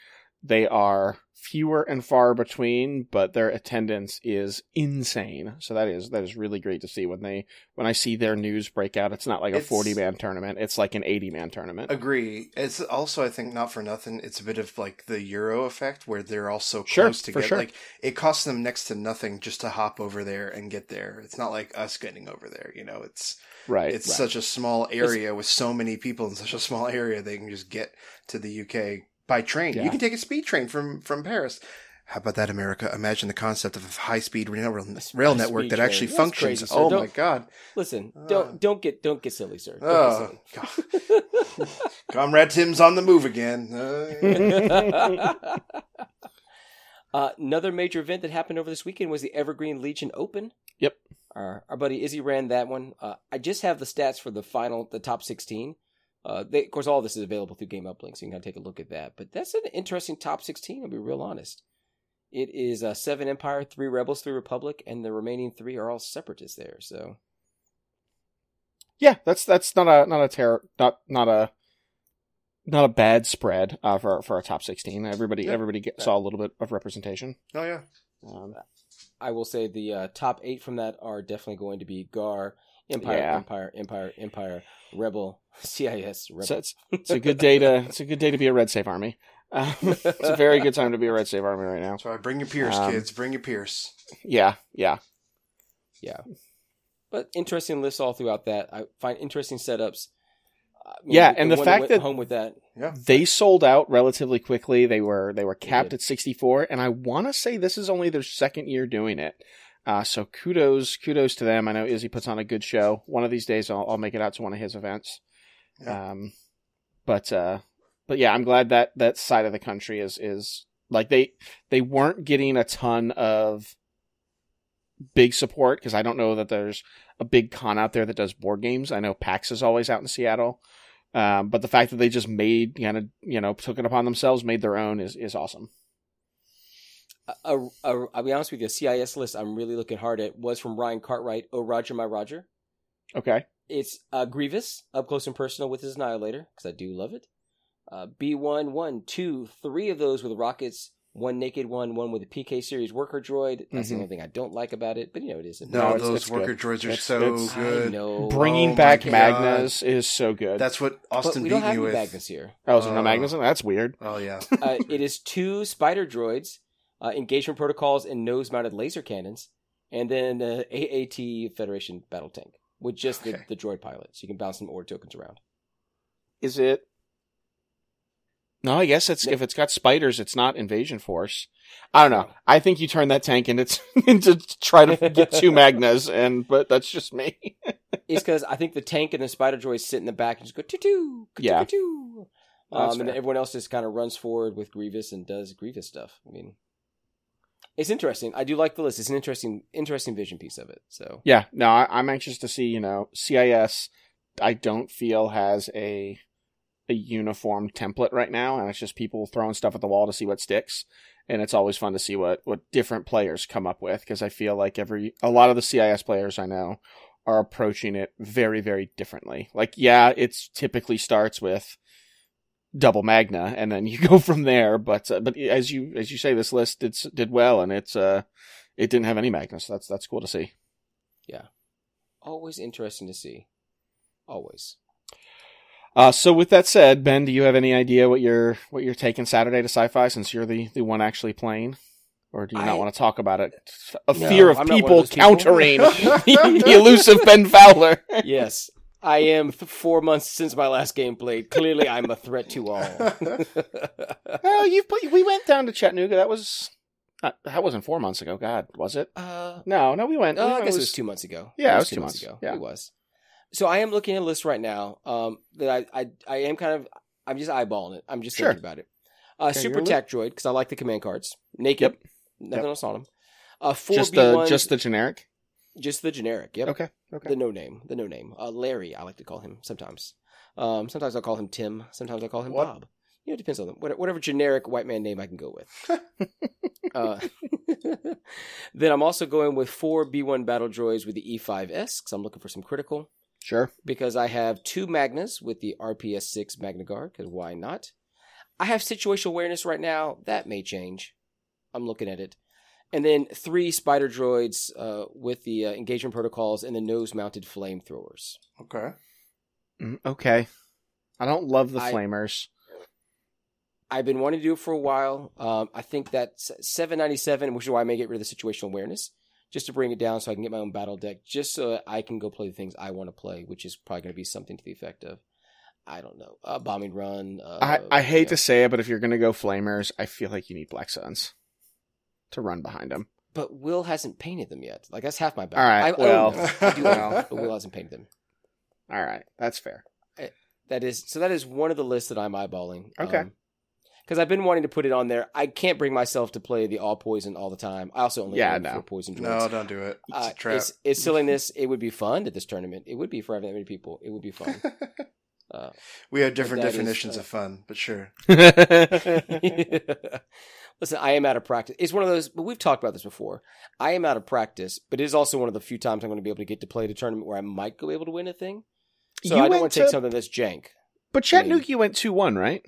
they are fewer and far between, but their attendance is insane. So that is that is really great to see when they when I see their news break out. It's not like a forty man tournament; it's like an eighty man tournament. Agree. It's also, I think, not for nothing. It's a bit of like the Euro effect, where they're all so Sure, close together. sure. Like it costs them next to nothing just to hop over there and get there. It's not like us getting over there. You know, it's right. it's right. such a small area with so many people in such a small area. They can just get to the UK by train. Yeah. You can take a speed train from from Paris. How about that, America? Imagine the concept of a high speed rail, rail high-speed network that train. actually That's functions. crazy, oh Don't- my god! Listen, Uh. don't don't get don't get silly, sir. Oh, get silly. <laughs> Comrade Tim's on the move again. Uh, <laughs> uh, another major event that happened over this weekend was the Evergreen Legion Open. Yep. Our, our buddy Izzy ran that one. Uh, I just have the stats for the final, the top 16. Uh, they, of course, all this is available through Game Uplink, so you can kind of take a look at that. But that's an interesting top 16, I'll be real honest. It is uh, seven Empire, three Rebels, three Republic, and the remaining three are all separatists there. So yeah, that's that's not a not a terror not not a not a bad spread uh, for for a top sixteen. Everybody Yeah. everybody get, saw a little bit of representation. oh yeah. Um, I will say the uh, top eight from that are definitely going to be Gar, Empire, Yeah. Empire, Empire, Empire, Rebel, <laughs> CIS, Rebel. So it's it's a good day to it's a good day to be a red save army. Um, it's a very good time to be a red save army right now. That's right. Bring your Pierce, Um, kids. Bring your Pierce. Yeah, yeah. Yeah, but interesting lists all throughout that. I find interesting setups. Uh, I mean, Yeah, and the one fact went that- home with that. Yeah. They sold out relatively quickly. They were they were capped did. at 64, and I want to say this is only their second year doing it. Uh, so kudos kudos to them. I know Izzy puts on a good show. One of these days, I'll, I'll make it out to one of his events. Yeah. Um, but uh, but yeah, I'm glad that that side of the country is is like they they weren't getting a ton of big support because I don't know that there's a big con out there that does board games. I know PAX is always out in Seattle. Um, but the fact that they just made kind of you know took it upon themselves, made their own is is awesome. A, a, I'll be honest with you, a CIS list I'm really looking hard at was from Ryan Cartwright. Oh, Roger, my Roger. Okay, It's uh, Grievous up close and personal with his Annihilator because I do love it. Uh, B1, 1, 2, 3 of those with rockets. One naked one, one with a PK series worker droid. That's the Mhm. only thing I don't like about it, but you know it is. a- No, it's- those worker good. droids are It's- so it's- I good. know. bringing Oh back God. Magnus is so good. That's what Austin but Austin we beat don't have you with. Magnus here. oh, is there no Oh. Magnus? That's weird. Oh yeah. <laughs> uh, it is two spider droids, uh, engagement protocols, and nose-mounted laser cannons, and then the AAT Federation battle tank with just Okay. the, the droid pilot, so you can bounce some order tokens around. Is it? No, I guess it's if it's got spiders, it's not invasion force. I don't know. I think you turn that tank into <laughs> into try to get two <laughs> Magnas, and but that's just me. <laughs> It's because I think the tank and the spider droids sit in the back and just go choo choo, Yeah. choo. That's Um, and then everyone else just kind of runs forward with Grievous and does Grievous stuff. I mean, it's interesting. I do like the list. It's an interesting, interesting vision piece of it. So Yeah, no, I, I'm anxious to see. You know, CIS. I don't feel has a a uniform template right now, and it's just people throwing stuff at the wall to see what sticks. And it's always fun to see what what different players come up with because I feel like every a lot of the CIS players I know are approaching it very very differently. Like, yeah, it's typically starts with double magna and then you <laughs> go from there but uh, but as you as you say this list did did well and it's uh it didn't have any magnus that's that's cool to see yeah always interesting to see. Always. Uh, so with that said, Ben, do you have any idea what you're what you're taking Saturday to sci-fi since you're the the one actually playing, or do you I- not want to talk about it? A No, fear of I'm one of people those people. countering <laughs> <laughs> the elusive Ben Fowler. yes, I am th- four months since my last game played. Clearly, I'm a threat to all. <laughs> oh, you put, we went down to Chattanooga. That was uh, that wasn't four months ago. God, was it? uh, No, no, we went. oh, I guess it was two months ago. Yeah, it it was was two two months months. ago. Yeah. It was. So I am looking at a list right now. Um, that I, I, I am kind of, I'm just eyeballing it. I'm just Sure. thinking about it. Uh, Okay, Super Tech Droid because I like the command cards. Naked. Yep. Nothing Yep. else on them. Uh, four Just B1s, the just the generic. Just the generic. Yep. Okay, okay. The no name. The no name. Uh, Larry, I like to call him sometimes. Um, sometimes I'll call him Tim. Sometimes I'll call him What? Bob. You know, it depends on them. Whatever, whatever generic white man name I can go with. <laughs> uh, <laughs> then I'm also going with four B1 battle droids with the E5S because I'm looking for some critical. Sure. Because I have two Magnas with the RPS 6 Magna Guard, because why not? I have situational awareness right now. That may change. I'm looking at it. And then three spider droids uh, with the uh, engagement protocols and the nose mounted flamethrowers. okay. Mm, Okay. I don't love the I- flamers. I've been wanting to do it for a while. Um, I think that's 797, which is why I may get rid of the situational awareness, just to bring it down so I can get my own battle deck, just so I can go play the things I want to play, which is probably going to be something to the effect of, I don't know, uh, bombing run. Uh, I, I hate yeah. to say it, but if you're gonna go flamers, I feel like you need Black Suns to run behind them. But Will hasn't painted them yet. Like that's half my battle. All right, I, well, I. I do, well. but <laughs> Will hasn't painted them. All right, that's fair. That is so. That is one of the lists that I'm eyeballing. Okay. because I've been wanting to put it on there. I can't bring myself to play the all poison all the time. I also only Yeah, own no. four poison droids. No, don't do it. It's Uh, a trap. it's, it's silliness. It would be fun at this tournament. It would be for having that many people. It would be fun. <laughs> Uh, we have different that is, definitions uh, of fun, but sure. <laughs> Listen, I am out of practice. It's one of those, but we've talked about this before. I am out of practice, but it is also one of the few times I'm going to be able to get to play the tournament where I might go able to win a thing. So You I don't want to take something that's jank. but Chattanooga, you went two one, right?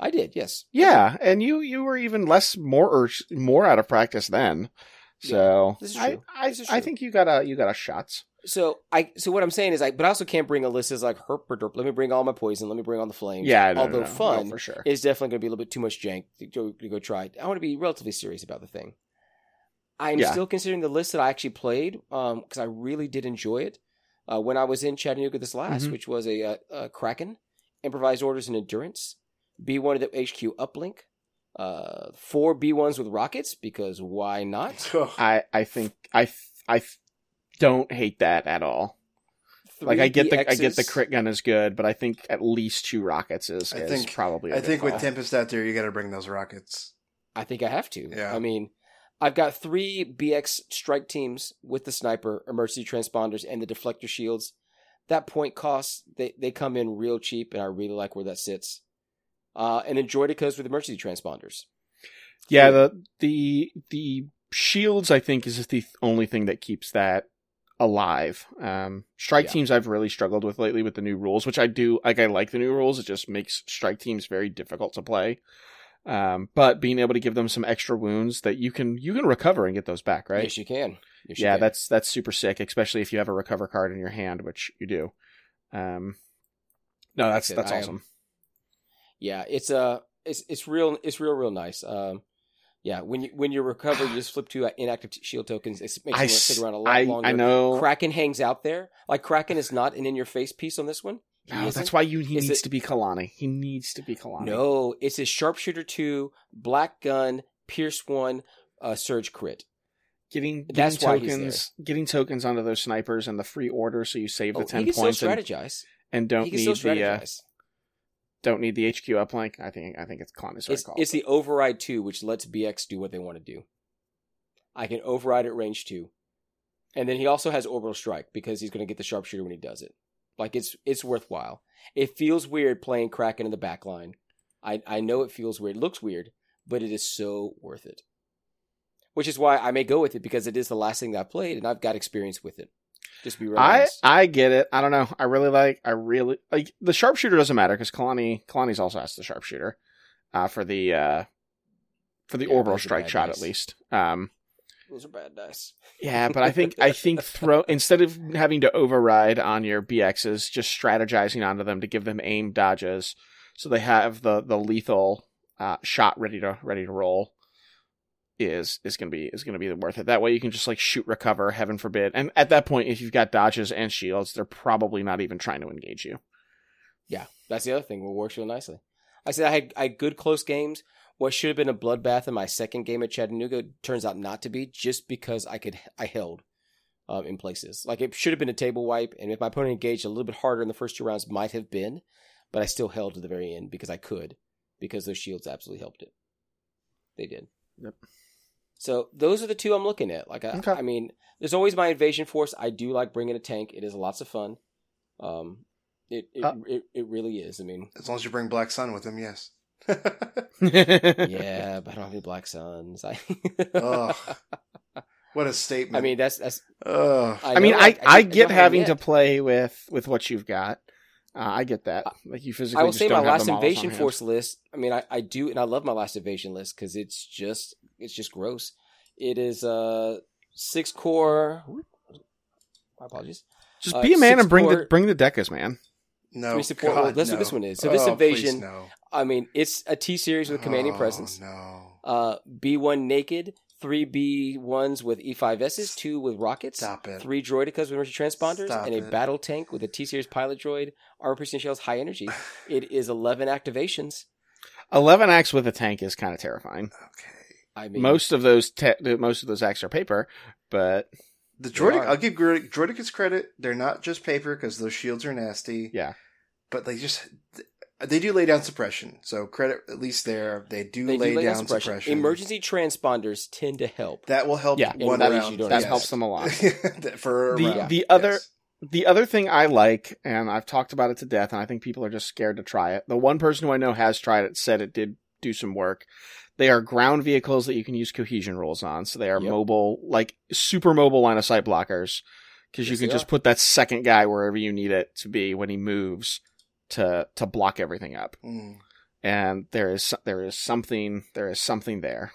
I did, yes. Yeah, and you you were even less more or more out of practice then. So this is I true. I, This is I think you got a you got a shots. So I, so what I'm saying is, I, but I also can't bring a list as like herp or derp. Let me bring all my poison. Let me bring all the flames. Yeah, no, although no, no, fun for sure. is definitely going to be a little bit too much jank to go, to go try. I want to be relatively serious about the thing. I'm Yeah. still considering the list that I actually played because I really did enjoy it uh, when I was in Chattanooga this last, Mhm. which was a, uh a Kraken, improvised orders and endurance, B1 of the HQ uplink, uh, four B1s with rockets because why not? <laughs> I I think I I don't hate that at all. like I get the I get the crit gun is good, but I think at least two rockets is, I is think- probably. I I think with Tempest out there, you got to bring those rockets. I think I have to. Yeah. I mean, I've got three BX strike teams with the sniper, emergency transponders, and the deflector shields. That point cost, they, they come in real cheap, and I really like where that sits. Uh, and then Droidekas with emergency transponders. Yeah, the the the shields I think is the only thing that keeps that alive. Um, strike Yeah. teams I've really struggled with lately with the new rules, which I do like. I like the new rules. It just makes strike teams very difficult to play. Um, but being able to give them some extra wounds that you can you can recover and get those back, right? Yes, you can. Yes, you yeah, can. that's that's super sick, especially if you have a recover card in your hand, which you do. Um, no, that's Like I said, that's I am- awesome. yeah. It's uh, it's it's real. It's real, real nice. Um, yeah. When you when you recover, you just flip to uh, inactive shield tokens. It makes I you s- stick around a lot I, longer. I know. Kraken hangs out there. Like Kraken is not an in your face piece on this one. He No, isn't. that's why you he Is needs it- to be Kalani. He needs to be Kalani. No, it's a sharpshooter two, black gun, pierce one, uh, surge crit. getting, getting That's tokens, getting tokens onto those snipers and the free order, so you save the Oh, ten he can still points and, strategize. and don't he can need still the uh. Don't need the HQ uplink. I think I think it's Kalani. Is it's I call it's it. the override two, which lets BX do what they want to do. I can override at range two, and then he also has orbital strike because he's going to get the sharpshooter when he does it. Like it's it's worthwhile. It feels weird playing Kraken in the back line. I I know it feels weird. It looks weird, but it is so worth it. Which is why I may go with it because it is the last thing that I've played and I've got experience with it. Just be real I. I get it. I don't know. I really like. I really like the sharpshooter doesn't matter because Kalani Kalani's also has the sharpshooter, uh, for the uh, for the Yeah, orbital strike shot dice. at least. Um, Those are bad dice. yeah, but I think I <laughs> think throw instead of having to override on your BXs, just strategizing onto them to give them aim dodges, so they have the the lethal uh, shot ready to ready to roll. Is is gonna be is gonna be worth it. That way you can just like shoot recover, heaven forbid. And at that point, if you've got dodges and shields, they're probably not even trying to engage you. Yeah, that's the other thing. It works real nicely. I said I had, I had good close games. What should have been a bloodbath in my second game at Chattanooga turns out not to be, just because I could I held um, in places. Like it should have been a table wipe, and if my opponent engaged a little bit harder in the first two rounds, might have been, but I still held to the very end because I could, because those shields absolutely helped it. They did. Yep. So those are the two I'm looking at. Like I, Okay. I mean, there's always my invasion force. I do like bringing a tank. It is lots of fun. Um, it it, Uh. it it really is. I mean, As long as you bring Black Sun with him, yes. <laughs> yeah, but I don't have any black suns. I, <laughs> Ugh. What a statement. I mean, that's that's. Ugh. I mean, know, I, I, don't get have having them to play with with what you've got. Uh, I get that. Like you physically. I will just say don't my last invasion force list. I mean, I, I do, and I love my last invasion list because it's just it's just gross. It is uh six core. My apologies. Just uh, be a man and bring the bring the dekas, man. no. three support- God, well, that's what this one is. So this Oh, invasion- please, no. I mean, it's a T series with commanding Oh, presence. No. Uh, B one naked, three B ones with E five S's, two with rockets, Stop it. three droidekas with emergency transponders, Stop and a it. battle tank with a T series pilot droid, armor piercing shells, high energy. <laughs> It is eleven activations. Eleven acts with a tank is kind of terrifying. Okay. I mean, most of those te- most of those acts are paper, but The They droidic. I'll give Droidic, Droidekas credit. They're not just paper because those shields are nasty. yeah, But they just they do lay down suppression. So credit at least there. They do they lay, do lay down down suppression. suppression. Emergency transponders tend to help. That will help Yeah, one in round. you that Yes. helps them a lot. <laughs> For a The- round. the other- Yes. The other thing I like, and I've talked about it to death, and I think people are just scared to try it. The one person who I know has tried it said it did do some work. They are ground vehicles that you can use cohesion rules on. So they are Yep. mobile, like super mobile line of sight blockers. Because you can just are. put that second guy wherever you need it to be when he moves to to block everything up. Mm. And there is there is something there is something there.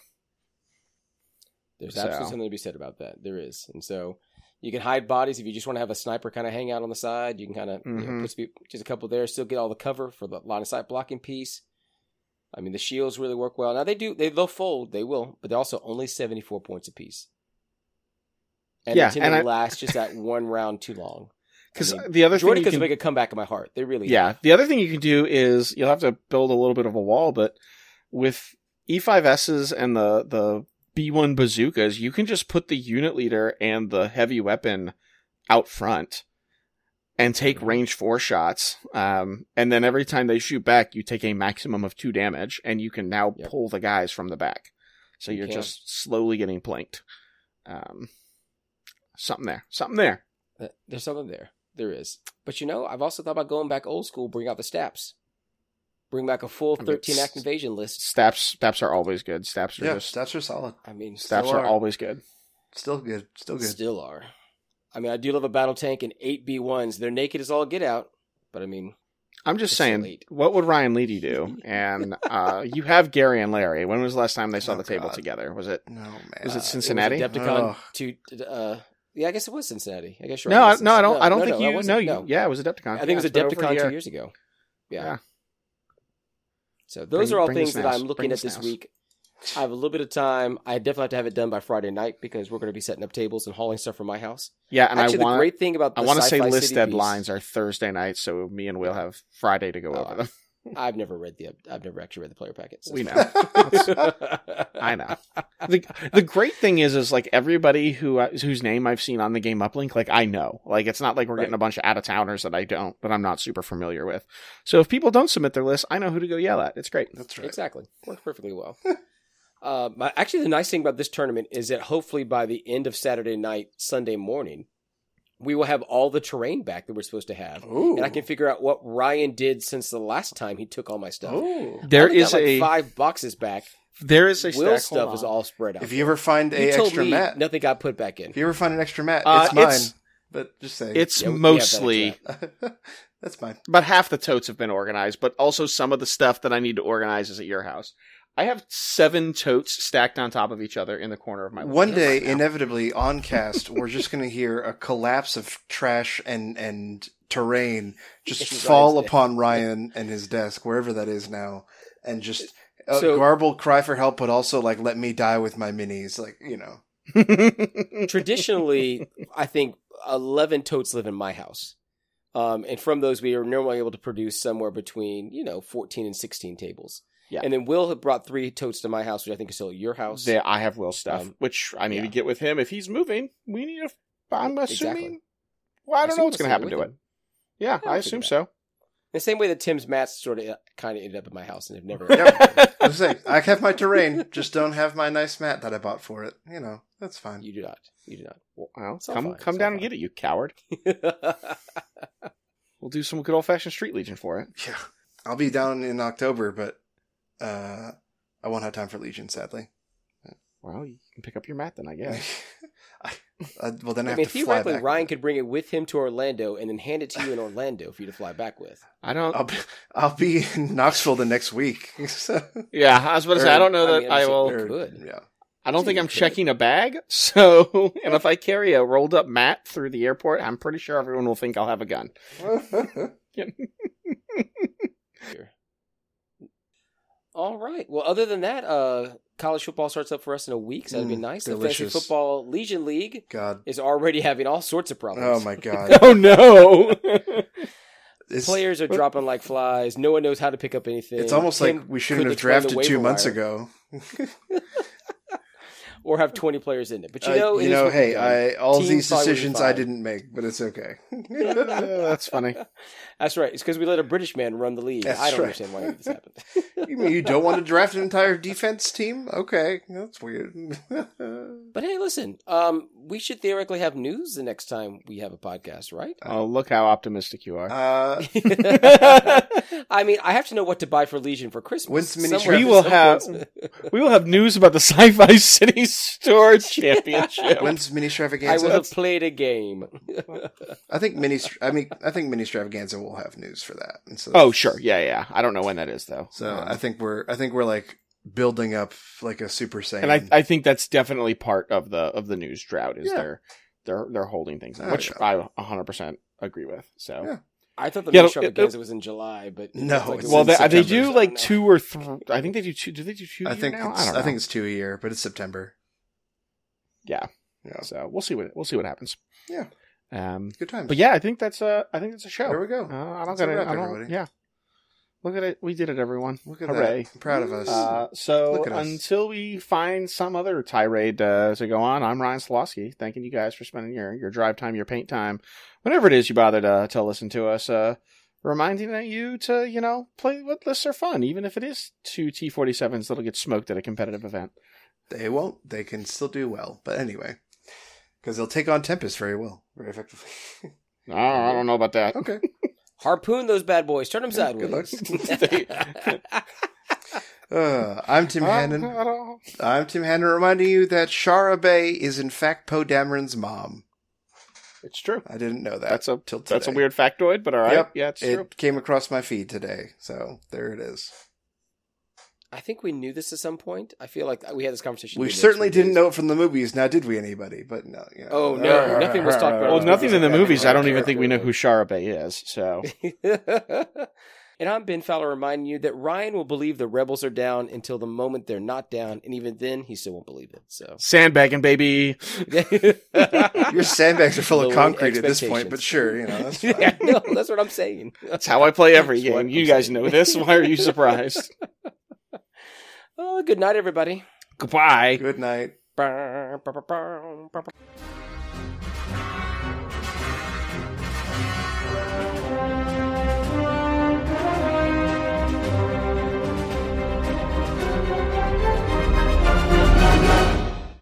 There's So- absolutely something to be said about that. There is, and so you can hide bodies if you just want to have a sniper kind of hang out on the side. You can kind of you know, Mhm. put some- just a couple there, still get all the cover for the line of sight blocking piece. I mean, the shields really work well. Now they do they they'll fold, they will, but they're also only seventy four points apiece. and Yeah, they tend and to I- last just that one round too long. Because I mean, the other thing Jordan you could can, make a comeback in my heart. They really, yeah, the other thing you can do is you'll have to build a little bit of a wall, but with E5Ss and the the B1 bazookas, you can just put the unit leader and the heavy weapon out front and take Mhm. range four shots. Um, and then every time they shoot back, you take a maximum of two damage, and you can now Yep. pull the guys from the back. So You you're just slowly getting planked. Um, something there, something there. There's something there. There is. But you know, I've also thought about going back old school, bring out the staps. Bring back a full I mean, 13 act invasion list. Staps, staps are always good. Staps are Yeah, just stats are solid. I mean, staps are are. always good. Still good. Still good. still are. I mean, I do love a battle tank and eight B1s. They're naked as all get out. But I mean, I'm just saying, late. what would Ryan Leedy do? <laughs> And uh, you have Gary and Larry. When was the last time they saw Oh, the table God. together? Was it? No man. Was it uh, Cincinnati? It was Adepticon Ugh. to, uh, yeah, I guess it was Cincinnati. I guess you're No, right. I, no, I don't. Cincinnati. I don't No, think no, you. No, you. Yeah, it was Adepticon. I think it was Yeah, over a Adepticon two years ago. Yeah. Yeah. So those Bring- are all things that. I'm looking Bring at this week. I have a little bit of time. I definitely have to have it done by Friday night because we're going to be setting up tables and hauling stuff from my house. Yeah, and Actually, I want. the great thing about the I want to say list City piece- deadlines are Thursday night, so me and Will have Friday to go Oh, over them. I've never read the. I've never actually read the player packet. so We know. <laughs> I know. the The great thing is, is like everybody who uh, whose name I've seen on the game uplink, like I know. Like it's not like we're Right. getting a bunch of out of towners that I don't, that I'm not super familiar with. So if people don't submit their list, I know who to go yell at. It's great. That's right. Exactly. Works perfectly well. <laughs> uh, my, actually, the nice thing about this tournament is that hopefully by the end of Saturday night, Sunday morning, we will have all the terrain back that we're supposed to have. Ooh. And I can figure out what Ryan did since the last time he took all my stuff. Ooh. There I only is got, like a five boxes back. there is a Will's stack- stuff is all spread out. If you ever find You a told extra me mat, nothing got put back in. if you ever find an extra mat, Uh, it's mine. it's- but just saying, It's Yeah, we- we have that mostly <laughs> that's fine. about half the totes have been organized, but also some of the stuff that I need to organize is at your house. I have seven totes stacked on top of each other in the corner of my One room day, right inevitably, on <laughs> cast, we're just going to hear a collapse of trash and and terrain just Ryan's fall desk. upon Ryan and his desk, wherever that is now, and just uh, So- garble, cry for help, but also like let me die with my minis, like you know. <laughs> Traditionally, I think 11 totes live in my house. Um, and from those, we are normally able to produce somewhere between, you know, 14 and 16 tables. Yeah. And then Will had brought three totes to my house, which I think is still your house. Yeah, I have Will stuff, Um, which I need yeah. to get with him if he's moving. We need to. I'm assuming. Exactly. Well, I don't assume know what's going to happen to it. him. Yeah, Yeah, I assume figure so. The same way that Tim's mats sort of kind of ended up in my house and have never. Yep. <laughs> I was saying, I have my terrain, just don't have my nice mat that I bought for it. You know, that's fine. You do not. You do not. Well, all come fine, come it's down all and get it, you coward. <laughs> We'll do some good old fashioned street legion for it. Yeah, I'll be down in October, but uh, I won't have time for Legion, sadly. Well, you can pick up your mat then, I guess. <laughs> I, I, well, then I I have mean, to fly theoretically, back. Ryan could bring it with him to Orlando and then hand it to you in Orlando for you to fly back with. I don't. I'll be, I'll be in Knoxville the next week. So- <laughs> yeah, I was about to say I don't know I that mean, I will. sure- or- could. Yeah. I don't Sure think I'm could. checking a bag. <laughs> So, and if I carry a rolled up mat through the airport, I'm pretty sure everyone will think I'll have a gun. All right. Well, other than that, uh, college football starts up for us in a week, so that'd be Mm, nice. The. Fantasy Football Legion League God. is already having all sorts of problems. Oh my God. <laughs> Oh no! Players are dropping like flies. No one knows how to pick up anything. it's almost Tim like we shouldn't have drafted two months wire ago. <laughs> or have twenty players in it. But you Uh, know, it you know, hey. I all Teams these probably would be decisions I didn't make, but it's okay. <laughs> that's funny. <laughs> That's right. It's because we let a British man run the league. That's I don't right. understand why this happened. <laughs> you mean you don't want to draft an entire defense team? Okay, that's weird. But hey, listen, um, we should theoretically have news the next time we have a podcast, right? Oh, look how optimistic you are. uh, <laughs> <laughs> I mean, I have to know what to buy for Legion for Christmas. Mini We will have- we will have news about the <laughs> Sci-Fi City Store Championship. when's mini Stravaganza? I will have played a game. I think mini. I mean, I think mini extravaganza will have news for that. And so, oh, sure, yeah, yeah. I don't know when that is though. So Um, I think we're. I think we're like building up like a super saiyan. and I, I think that's definitely part of the of the news drought is Yeah. they're they're they're holding things, in, which. I 100 percent agree with. So. Yeah. I thought the Yeah, yeah, it- was in July, but No, looks like it's Well, was they, they do like No. two or three. I think they do two. Do they do two? I year think now? it's, I don't I, think it's two a year, but it's September. yeah. Yeah. So we'll see what we'll see what happens. Yeah. Um. Good times. But yeah, I think that's a I think that's a show. There we go. Uh, I don't That's got it. wrap, I don't, everybody. yeah. Look at it. We did it, everyone. Look at Hooray. that. I'm proud of us. Uh, so us. until we find some other tirade uh, to go on, I'm Ryan Slosky. Thanking you guys for spending your, your drive time, your paint time, whatever it is you bother to, to listen to us. Uh, reminding you to, you know, play what lists are fun, even if it is two T47s that'll get smoked at a competitive event. they won't. They can still do well. But anyway, because they'll take on Tempest very well, very effectively. <laughs> I don't know about that. okay. <laughs> Harpoon those bad boys. Turn them Yeah, good sideways. <laughs> <laughs> Uh, I'm Tim Oh, Hannon. Ah, ah. I'm Tim Hannon reminding you that Shara Bay is in fact Poe Dameron's mom. It's true. I didn't know that. That's a till today. that's a weird factoid, but all right. Yep. Yeah, it's it true. came across my feed today, so there it is. I think we knew this at some point. I feel like we had this conversation. We certainly didn't know it from the movies. Now, did we, anybody? But no. You know. Oh, no, <laughs> nothing was talked about. Well, nothing in the movies. I don't even think we know who Shara Bay is. So <laughs> and I'm Ben Fowler reminding you that Ryan will believe the rebels are down until the moment they're not down, and even then he still won't believe it. So sandbagging, baby. <laughs> Your sandbags are full of concrete at this point, but sure, you know that's fine. yeah, no, that's what I'm saying. That's how I play every That's game. You I'm guys saying. know this. Why are you surprised? Oh, good night, everybody. Goodbye. Good night.